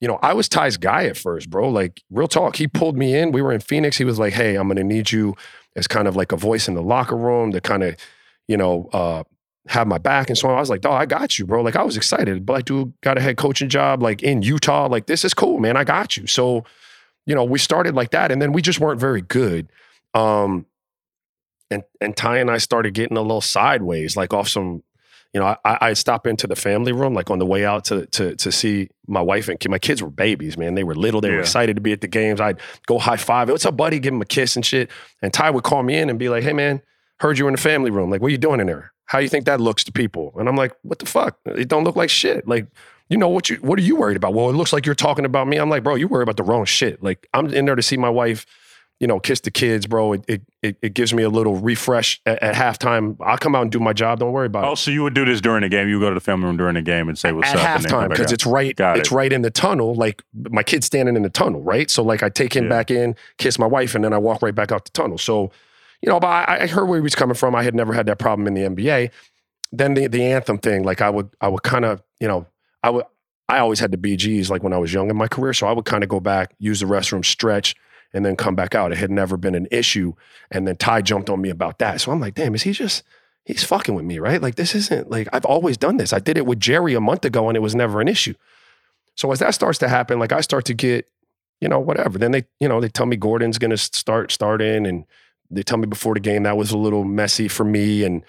you know, I was Ty's guy at first, bro. Like, real talk. He pulled me in. We were in Phoenix. He was like, hey, I'm going to need you as kind of like a voice in the locker room to kind of, you know, uh, have my back and so on. I was like, dog, I got you, bro. Like, I was excited. But like, dude, got a head coaching job like in Utah. Like, this is cool, man. I got you. So, you know, we started like that. And then we just weren't very good. Um, and and Ty and I started getting a little sideways, like off some you know, I, I'd stop into the family room like on the way out to to to see my wife and kid. My kids were babies, man. They were little. They were excited to be at the games. I'd go high five. What's up, buddy? Give him a kiss and shit. And Ty would call me in and be like, "Hey, man, heard you were in the family room. Like, what are you doing in there? How you think that looks to people?" And I'm like, "What the fuck? It don't look like shit. Like." You know what you what are you worried about? Well, it looks like you're talking about me. I'm like, bro, you worry about the wrong shit. Like I'm in there to see my wife you know, kiss the kids, bro. It it it, gives me a little refresh at, at halftime. I'll come out and do my job. Don't worry about Oh, it. Oh, so you would do this during the game? You would go to the family room during the game and say what's at up, come halftime because it's right. Got it's it. right in the tunnel. Like my kid's standing in the tunnel, right? So like I take him Yeah. back in, kiss my wife, and then I walk right back out the tunnel. So, you know, but I, I heard where he was coming from. I had never had that problem in the NBA. Then the the anthem thing, like I would I would kind of you know I would I always had the BGs like when I was young in my career, so I would kind of go back, use the restroom, stretch, and then come back out. It had never been an issue. And then Ty jumped on me about that. So I'm like, damn, is he just he's fucking with me, right? Like this isn't like I've always done this. I did it with Jerry a month ago and it was never an issue. So as that starts to happen, like I start to get, you know, whatever. Then they, you know, they tell me Gordon's gonna start starting and they tell me before the game that was a little messy for me. And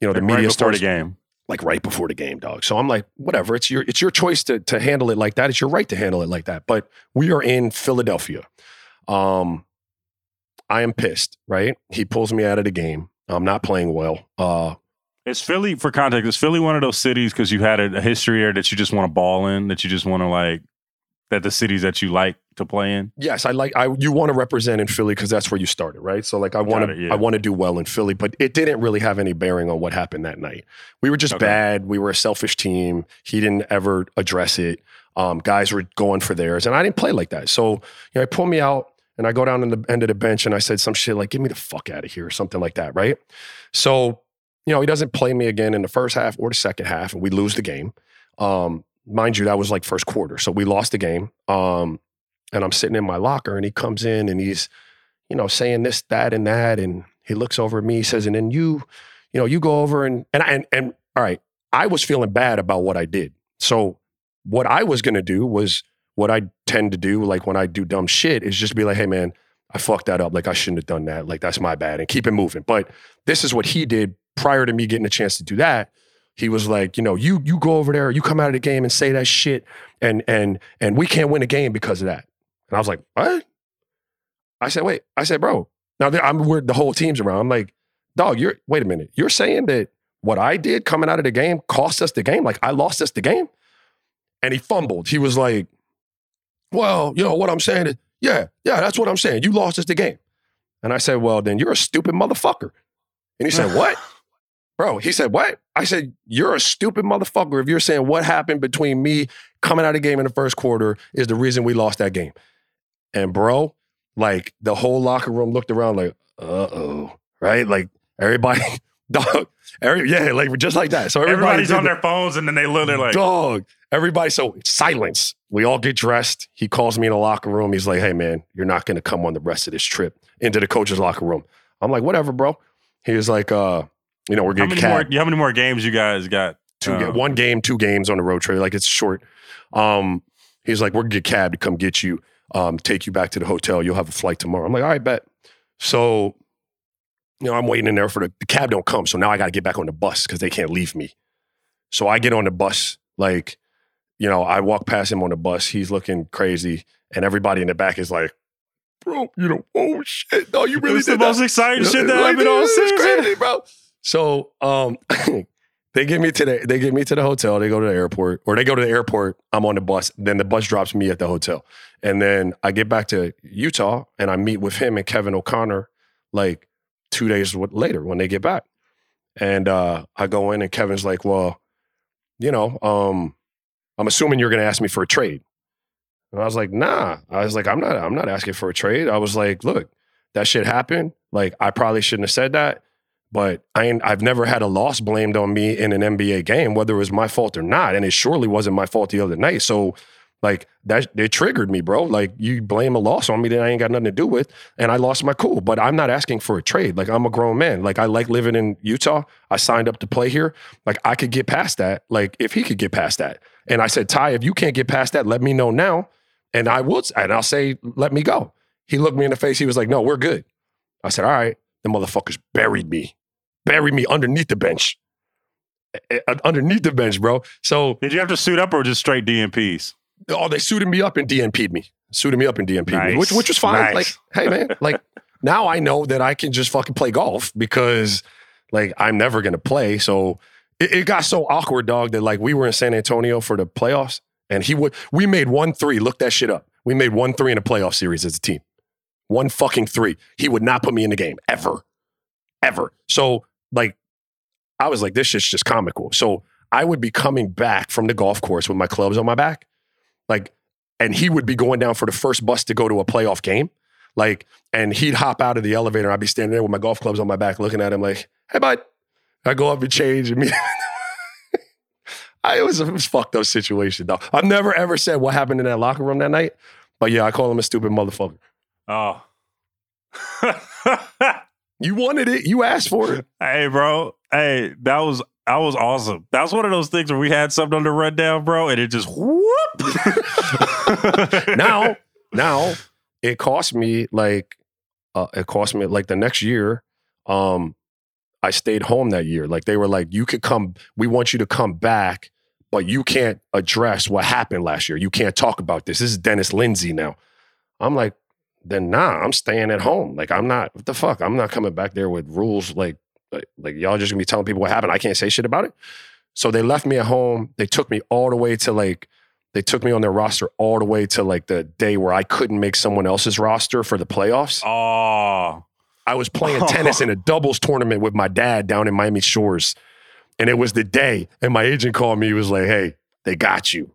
you know, the Like, media right before starts the game. like right before the game, dog. So I'm like, whatever. It's your it's your choice to to handle it like that. It's your right to handle it like that. But we are in Philadelphia. Um, I am pissed. Right? He pulls me out of the game. I'm not playing well. Uh, Is Philly, for context, is Philly one of those cities because you had a, a history there that you just want to ball in, that you just want to like, that the cities that you like to play in? yes, I like I you want to represent in Philly because that's where you started, right? So like I want to yeah. I want to do well in Philly, but it didn't really have any bearing on what happened that night. We were just Okay. bad. We were a selfish team. He didn't ever address it. Um, guys were going for theirs, and I didn't play like that. So you know, he pulled me out and I go down in the end of the bench and I said some shit like, "Get me the fuck out of here" or something like that, right? So you know, he doesn't play me again in the first half or the second half, and we lose the game. Um, mind you, that was like first quarter, so we lost the game. Um, and I'm sitting in my locker, and he comes in and he's, you know, saying this, that, and that, and he looks over at me, he says, and then you, you know, you go over and and and and all right, I was feeling bad about what I did. So what I was going to do was what I tend to do, like when I do dumb shit, is just be like, hey man, I fucked that up. Like I shouldn't have done that. Like that's my bad, and keep it moving. But this is what he did prior to me getting a chance to do that. He was like, you know, you you go over there, you come out of the game and say that shit, and and and we can't win a game because of that. And I was like, what? I said, wait. I said, bro. Now I'm where the whole team's around. I'm like, dog, you're wait a minute. You're saying that what I did coming out of the game cost us the game? Like I lost us the game? And he fumbled. He was like, well, you know what I'm saying is, yeah, yeah, that's what I'm saying. You lost us the game. And I said, well, then you're a stupid motherfucker. And he said, what? Bro, he said, what? I said, you're a stupid motherfucker if you're saying what happened between me coming out of the game in the first quarter is the reason we lost that game. And bro, like the whole locker room looked around like, uh-oh, right? Like everybody, dog, every, yeah, like just like that. So everybody Everybody's on the- their phones and then they look, they're like, dog. Everybody, so silence. We all get dressed. He calls me in the locker room. He's like, hey, man, you're not going to come on the rest of this trip into the coach's locker room. I'm like, whatever, bro. He was like, uh, you know, we're how getting many, cab. more, how many more games you guys got? two, Uh, one game, two games on the road trip. Like it's short. Um, he's like, we're going to get cab to come get you, um, take you back to the hotel. You'll have a flight tomorrow. I'm like, all right, bet. So, you know, I'm waiting in there for the, the cab don't come. So now I got to get back on the bus because they can't leave me. So I get on the bus, like, you know, I walk past him on the bus. He's looking crazy. And everybody in the back is like, bro, you know, oh shit. No, you really the did that. most exciting shit that Like, happened all season. crazy, bro. So um they get me to the they get me to the hotel, they go to the airport, or they go to the airport, I'm on the bus, then the bus drops me at the hotel. And then I get back to Utah and I meet with him and Kevin O'Connor like two days later when they get back. And uh I go in and Kevin's like, Well, you know, um, I'm assuming you're gonna ask me for a trade. And I was like, nah. I was like, I'm not, I'm not asking for a trade. I was like, look, that shit happened. Like, I probably shouldn't have said that. But I ain't, I've never had a loss blamed on me in an NBA game, whether it was my fault or not. And it surely wasn't my fault the other night. So, like, that it triggered me, bro. Like, you blame a loss on me that I ain't got nothing to do with. And I lost my cool. But I'm not asking for a trade. Like, I'm a grown man. Like, I like living in Utah. I signed up to play here. Like, I could get past that. Like, if he could get past that. And I said, Ty, if you can't get past that, let me know now. And I would, and I'll say, let me go. He looked me in the face. He was like, no, we're good. I said, all right. The motherfuckers buried me, buried me underneath the bench, Eh, eh, underneath the bench, bro. So, Did you have to suit up or just straight DNPs? Oh, they suited me up and DNP'd me, suited me up and DNP'd me, which, which was fine. Nice. Like, hey, man, like now I know that I can just fucking play golf because like I'm never going to play. So it, it got so awkward, dog, that like we were in San Antonio for the playoffs and he would, we made one three. Look that shit up. We made one three in a playoff series as a team. One fucking three. He would not put me in the game ever, ever. So like, I was like, this shit's just comical. So I would be coming back from the golf course with my clubs on my back, like, and he would be going down for the first bus to go to a playoff game, like, and he'd hop out of the elevator. I'd be standing there with my golf clubs on my back, looking at him like, "Hey, bud." I go up and change and me. I it was it was a fucked up situation though. I've never ever said what happened in that locker room that night, but yeah, I call him a stupid motherfucker. Oh. You wanted it. You asked for it. hey, bro. Hey, that was that was awesome. That was one of those things where we had something on the rundown, bro, and it just whoop. now, now it cost me like uh, it cost me like the next year. Um, I stayed home that year. Like they were like, you could come. We want you to come back, but you can't address what happened last year. You can't talk about this. This is Dennis Lindsay now. I'm like, then nah, I'm staying at home. Like I'm not. What the fuck? I'm not coming back there with rules. Like, like, like y'all just gonna be telling people what happened. I can't say shit about it. So they left me at home. They took me all the way to like they took me on their roster all the way to like the day where I couldn't make someone else's roster for the playoffs. oh. I was playing tennis in a doubles tournament with my dad down in Miami Shores. And it was the day. And my agent called me. He was like, hey, they got you.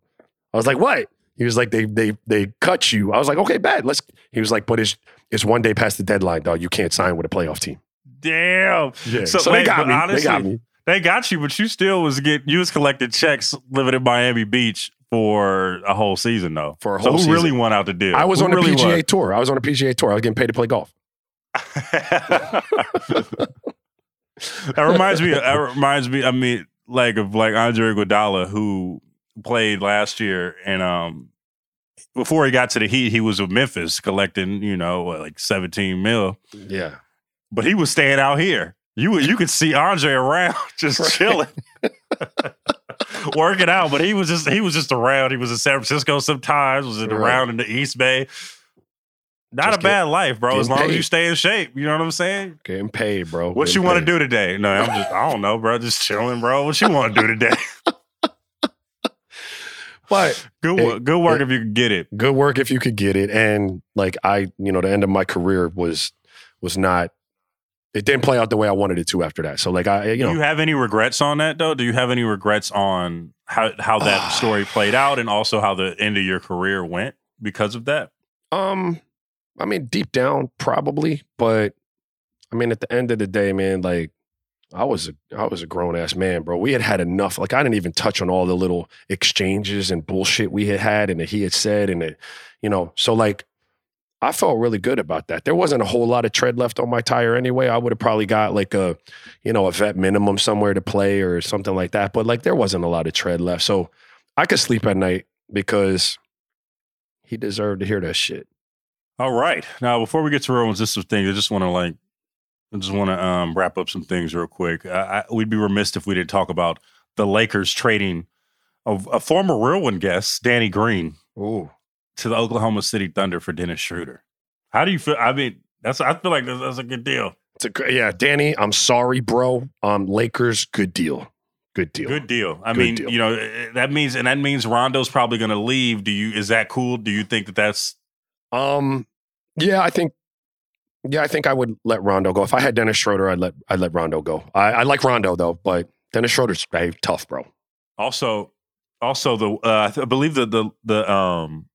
I was like, what? He was like, they they they cut you. I was like, okay, bad. Let's he was like, but it's it's one day past the deadline, dog. You can't sign with a playoff team. Damn. Yeah. So, So, wait, they got me. honestly, they got me. They got you, but you still was getting you was collecting checks living in Miami Beach for a whole season though. For a so whole who really season. won out the deal? I was Who on the really PGA tour. I was on the PGA tour. I was getting paid to play golf. that reminds me. That reminds me. I mean, like of like Andre Iguodala who played last year, and um, before he got to the Heat, he was with Memphis collecting, you know, like 17 mil. Yeah. But he was staying out here. You you could see Andre around just Right. chilling. Working out, but he was just he was just around. He was in San Francisco sometimes, was Right. around in the East Bay. Not Just a bad life, bro. As getting long as you stay in shape. You know what I'm saying? Getting paid, bro. What you want to do today? No, I'm just I don't know, bro. Just chilling, bro. What you want to do today? But Good Hey, work. Good work hey. if you could get it. good work if you could get it. And like I, you know, the end of my career was was not. It didn't play out the way I wanted it to after that. So like I, you know, Do you have any regrets on that though? Do you have any regrets on how how that story played out and also how the end of your career went because of that? Um, I mean, deep down, probably, but I mean, at the end of the day, man, like I was a I was a grown ass man, bro. We had had enough. Like I didn't even touch on all the little exchanges and bullshit we had had and that he had said, and that you know, so like I felt really good about that. There wasn't a whole lot of tread left on my tire anyway. I would have probably got like a, you know, a vet minimum somewhere to play or something like that. But like there wasn't a lot of tread left, so I could sleep at night because he deserved to hear that shit. All right. Now, before we get to Rowan's list of things, I just want to like, I just want to um, wrap up some things real quick. I, I, we'd be remiss if we didn't talk about the Lakers trading a, a former Real one guest, Danny Green, Ooh. To the Oklahoma City Thunder for Dennis Schroeder. How do you feel? I mean, that's I feel like that's, that's a good deal. It's a yeah, Danny. I'm sorry, bro. Um, Lakers, good deal, good deal. Good deal. I Good mean, deal. you know, eh, that means and that means Rondo's probably going to leave. Do you? Is that cool? Do you think that that's Um, yeah, I think, yeah, I think I would let Rondo go. If I had Dennis Schroeder, I'd let I'd let Rondo go. I, I like Rondo though, but Dennis Schroeder's hey, tough, bro. Also, also the uh, I believe that the the um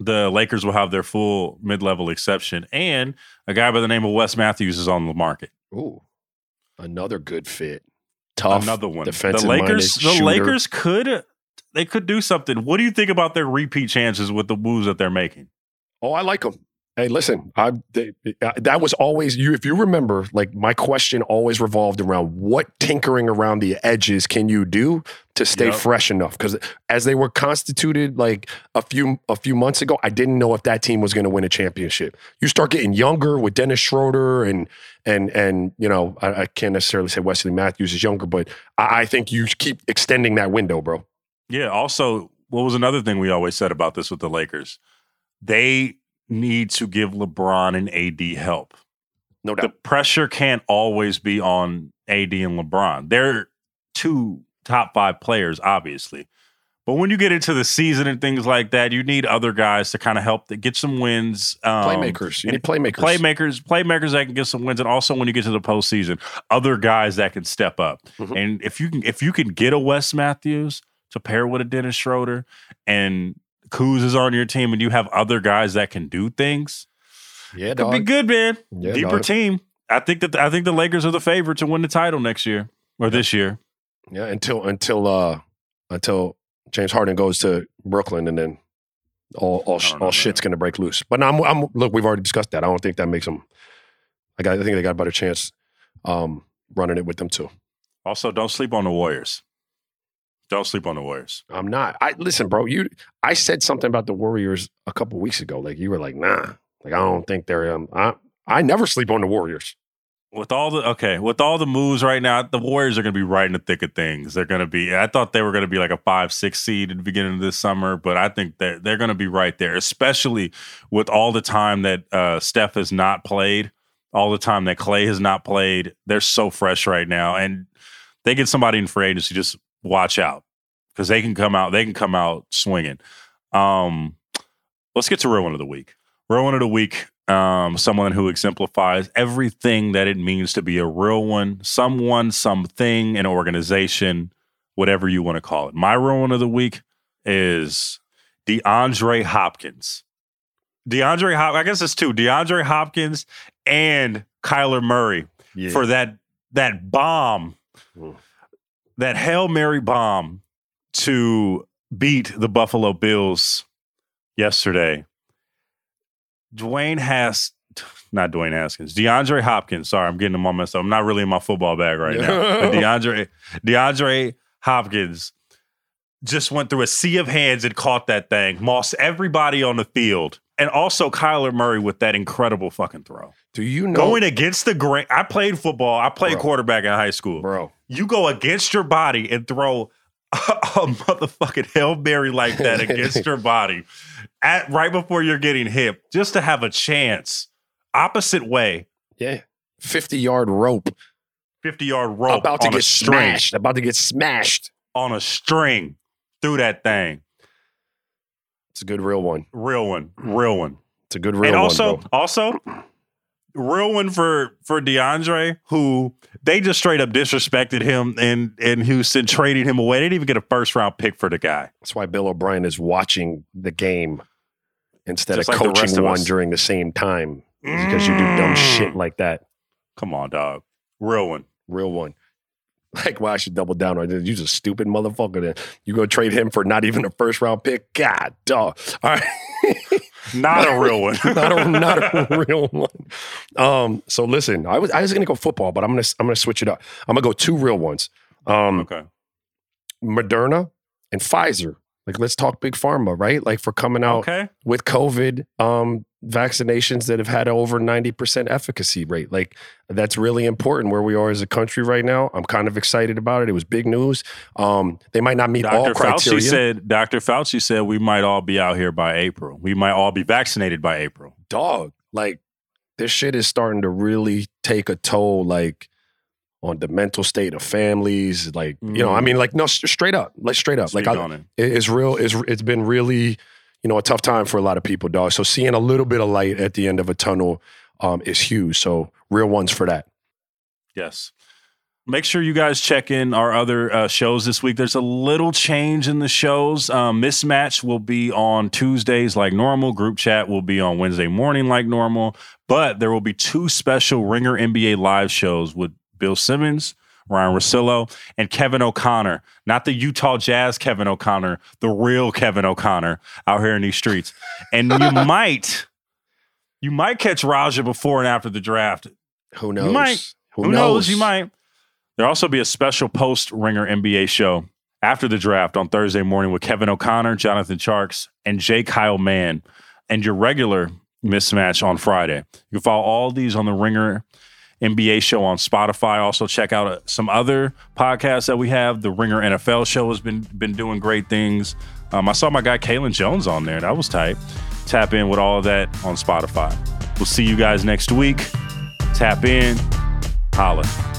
the Lakers will have their full mid level exception, and a guy by the name of Wes Matthews is on the market. Ooh, another good fit. Tough. Another one. The Lakers. The shooter. Lakers could they could do something. What do you think about their repeat chances with the moves that they're making? Oh, I like them. Hey, listen, I that was always you. If you remember, like my question always revolved around what tinkering around the edges can you do to stay Yep. fresh enough? Because as they were constituted, like a few a few months ago, I didn't know if that team was going to win a championship. You start getting younger with Dennis Schroeder and and and you know I, I can't necessarily say Wesley Matthews is younger, but I, I think you keep extending that window, bro. Yeah. Also, what was another thing we always said about this with the Lakers? They need to give LeBron and AD help. No doubt. the pressure can't always be on AD and LeBron. They're two top five players, obviously. But when you get into the season and things like that, you need other guys to kind of help to get some wins. Um, Playmakers. You need playmakers. Playmakers, playmakers that can get some wins, and also when you get to the postseason, other guys that can step up. Mhm. And if you can, if you can get a Wes Matthews to pair with a Dennis Schroeder, and Kuz is on your team, and you have other guys that can do things, yeah, could dog. be good, man Yeah, deeper dog. team. I think that I think the Lakers are the favorite to win the title next year or this year. Yeah, until until uh until James Harden goes to Brooklyn and then all all, sh- don't know, all shit's gonna break loose. But I'm I'm look, we've already discussed that. I don't think that makes them. I got. I think they got a better chance um running it with them too. Also, don't sleep on the Warriors. Don't sleep on the Warriors. I'm not. I listen, bro. You. I said something about the Warriors a couple weeks ago. Like you were like, nah. Like I don't think they're. Um, I I never sleep on the Warriors. With all the okay, with all the moves right now, the Warriors are going to be right in the thick of things. They're going to be. I thought they were going to be like a five, six seed at the beginning of this summer, but I think that they're going to be right there, especially with all the time that uh, Steph has not played, all the time that Clay has not played. They're so fresh right now, and they get somebody in free agency. Just watch out because they can come out. They can come out swinging. Um, let's get to real one of the week. Real one of the week. Um, someone who exemplifies everything that it means to be a real one, someone, something, an organization, whatever you want to call it. My real one of the week is DeAndre Hopkins. DeAndre Hop, I guess it's two. DeAndre Hopkins and Kyler Murray Yeah. for that that bomb, Mm. that Hail Mary bomb to beat the Buffalo Bills yesterday. Dwayne has not Dwayne Haskins, DeAndre Hopkins. Sorry, I'm getting them all messed up. I'm not really in my football bag right now. But DeAndre, DeAndre Hopkins just went through a sea of hands and caught that thing, mossed everybody on the field. And also Kyler Murray with that incredible fucking throw. Do you know, Going against the grain. I played football. I played Bro. quarterback in high school. bro? You go against your body and throw a, motherfucking Hail Mary like that against your body at right before you're getting hit, just to have a chance. Opposite way, Yeah, fifty yard rope, 50 yard rope about to get string. smashed. About to get smashed. On a string through that thing. It's a good real one. Real one. Real one. It's a good real and one. also, also, real one for for DeAndre, who they just straight up disrespected him and in Houston, trading him away. They didn't even get a first round pick for the guy. That's why Bill O'Brien is watching the game instead Just of like coaching of one us. during the same time because you do dumb Mm. shit like that. Come on, dog. Real one. Real one. Like, well, I should double down on. You're just a stupid motherfucker. Then you go trade him for not even a first round pick. God, dog. All right. Not a real one. not a not a real one. Um, so listen, I was I was gonna go football, but I'm gonna I'm gonna switch it up. I'm gonna go two real ones. Um, okay. Moderna and Pfizer. Like, let's talk big pharma, right? Like for coming out Okay. with COVID, um, vaccinations that have had over 90% efficacy rate. Like that's really important where we are as a country right now. I'm kind of excited about it. It was big news. Um, they might not meet all Dr. criteria. Fauci said Dr. Fauci said we might all be out here by April. We might all be vaccinated by April. Dog, like this shit is starting to really take a toll, like on the mental state of families. Like, you know, I mean, like, no, straight up, like straight up. Like, I, it. it- it's real. It's, it's been really, you know, a tough time for a lot of people, dog. So seeing a little bit of light at the end of a tunnel um, is huge. So real ones for that. Yes. Make sure you guys check in our other uh, shows this week. There's a little change in the shows. Um, Mismatch will be on Tuesdays like normal. Group chat will be on Wednesday morning like normal. But there will be two special Ringer NBA live shows with Bill Simmons, Ryen Russillo, and Kevin O'Connor. Not the Utah Jazz Kevin O'Connor, the real Kevin O'Connor out here in these streets. And you might, you might catch Raja before and after the draft. Who knows? might. Who, knows? You might. There'll also be a special post Ringer NBA show after the draft on Thursday morning with Kevin O'Connor, Jonathan Tjarks, and J. Kyle Mann, and your regular mismatch on Friday. You can follow all these on the Ringer NBA show on Spotify. Also, check out uh, some other podcasts that we have. The Ringer NFL show has been been doing great things. Um, I saw my guy Kalen Jones on there. That was tight. Tap in with all of that on Spotify. We'll see you guys next week. Tap in. Holla.